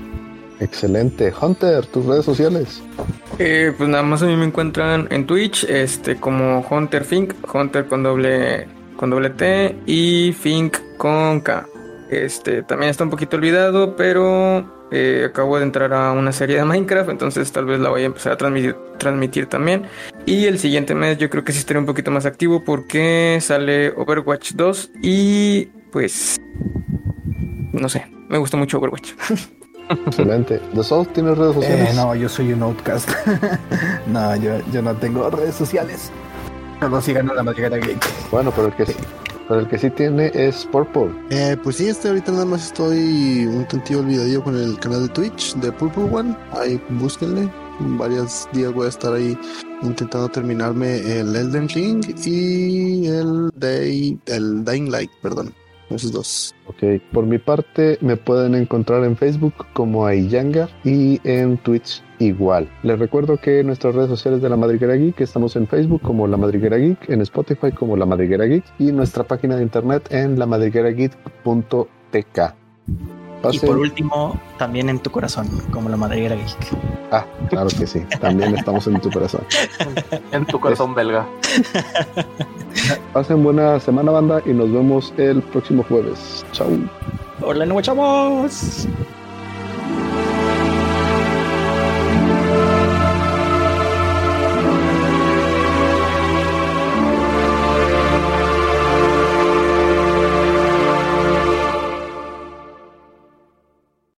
Excelente. Hunter, tus redes sociales. Eh, pues nada más a mí me encuentran en Twitch, este, como Hunter Fink, Hunter con doble, con doble T y Fink con K. Este, también está un poquito olvidado, pero eh, acabo de entrar a una serie de Minecraft, entonces tal vez la voy a empezar a transmitir, transmitir también. Y el siguiente mes yo creo que sí estaré un poquito más activo porque sale Overwatch 2 y pues no sé, me gusta mucho Overwatch. Excelente. The Soul, ¿tienes redes sociales? Eh, no, yo soy un outcast. <laughs> no, yo, yo no tengo redes sociales. Solo sigan a la Madriguera Geek. Bueno, pero el que sí, pero el que sí tiene es Purple. Eh, pues sí, este ahorita nada más estoy un tantillo olvidadillo con el canal de Twitch de Purple One. Ahí búsquenle. Varios días voy a estar ahí intentando terminarme el Elden Ring y el Day, el Dying Light, perdón. Esos dos. Ok, por mi parte me pueden encontrar en Facebook como Aiyanga y en Twitch igual. Les recuerdo que nuestras redes sociales de La Madriguera Geek estamos en Facebook como La Madriguera Geek, en Spotify como La Madriguera Geek y nuestra página de internet en lamadriguerageek.tk. Y por último, también en tu corazón, como la madriguera geek. Ah, claro que sí. También estamos en tu corazón. <laughs> En tu corazón belga. <laughs> Pasen buena semana, banda, y nos vemos el próximo jueves. Chau. Hola, nuevo chavos.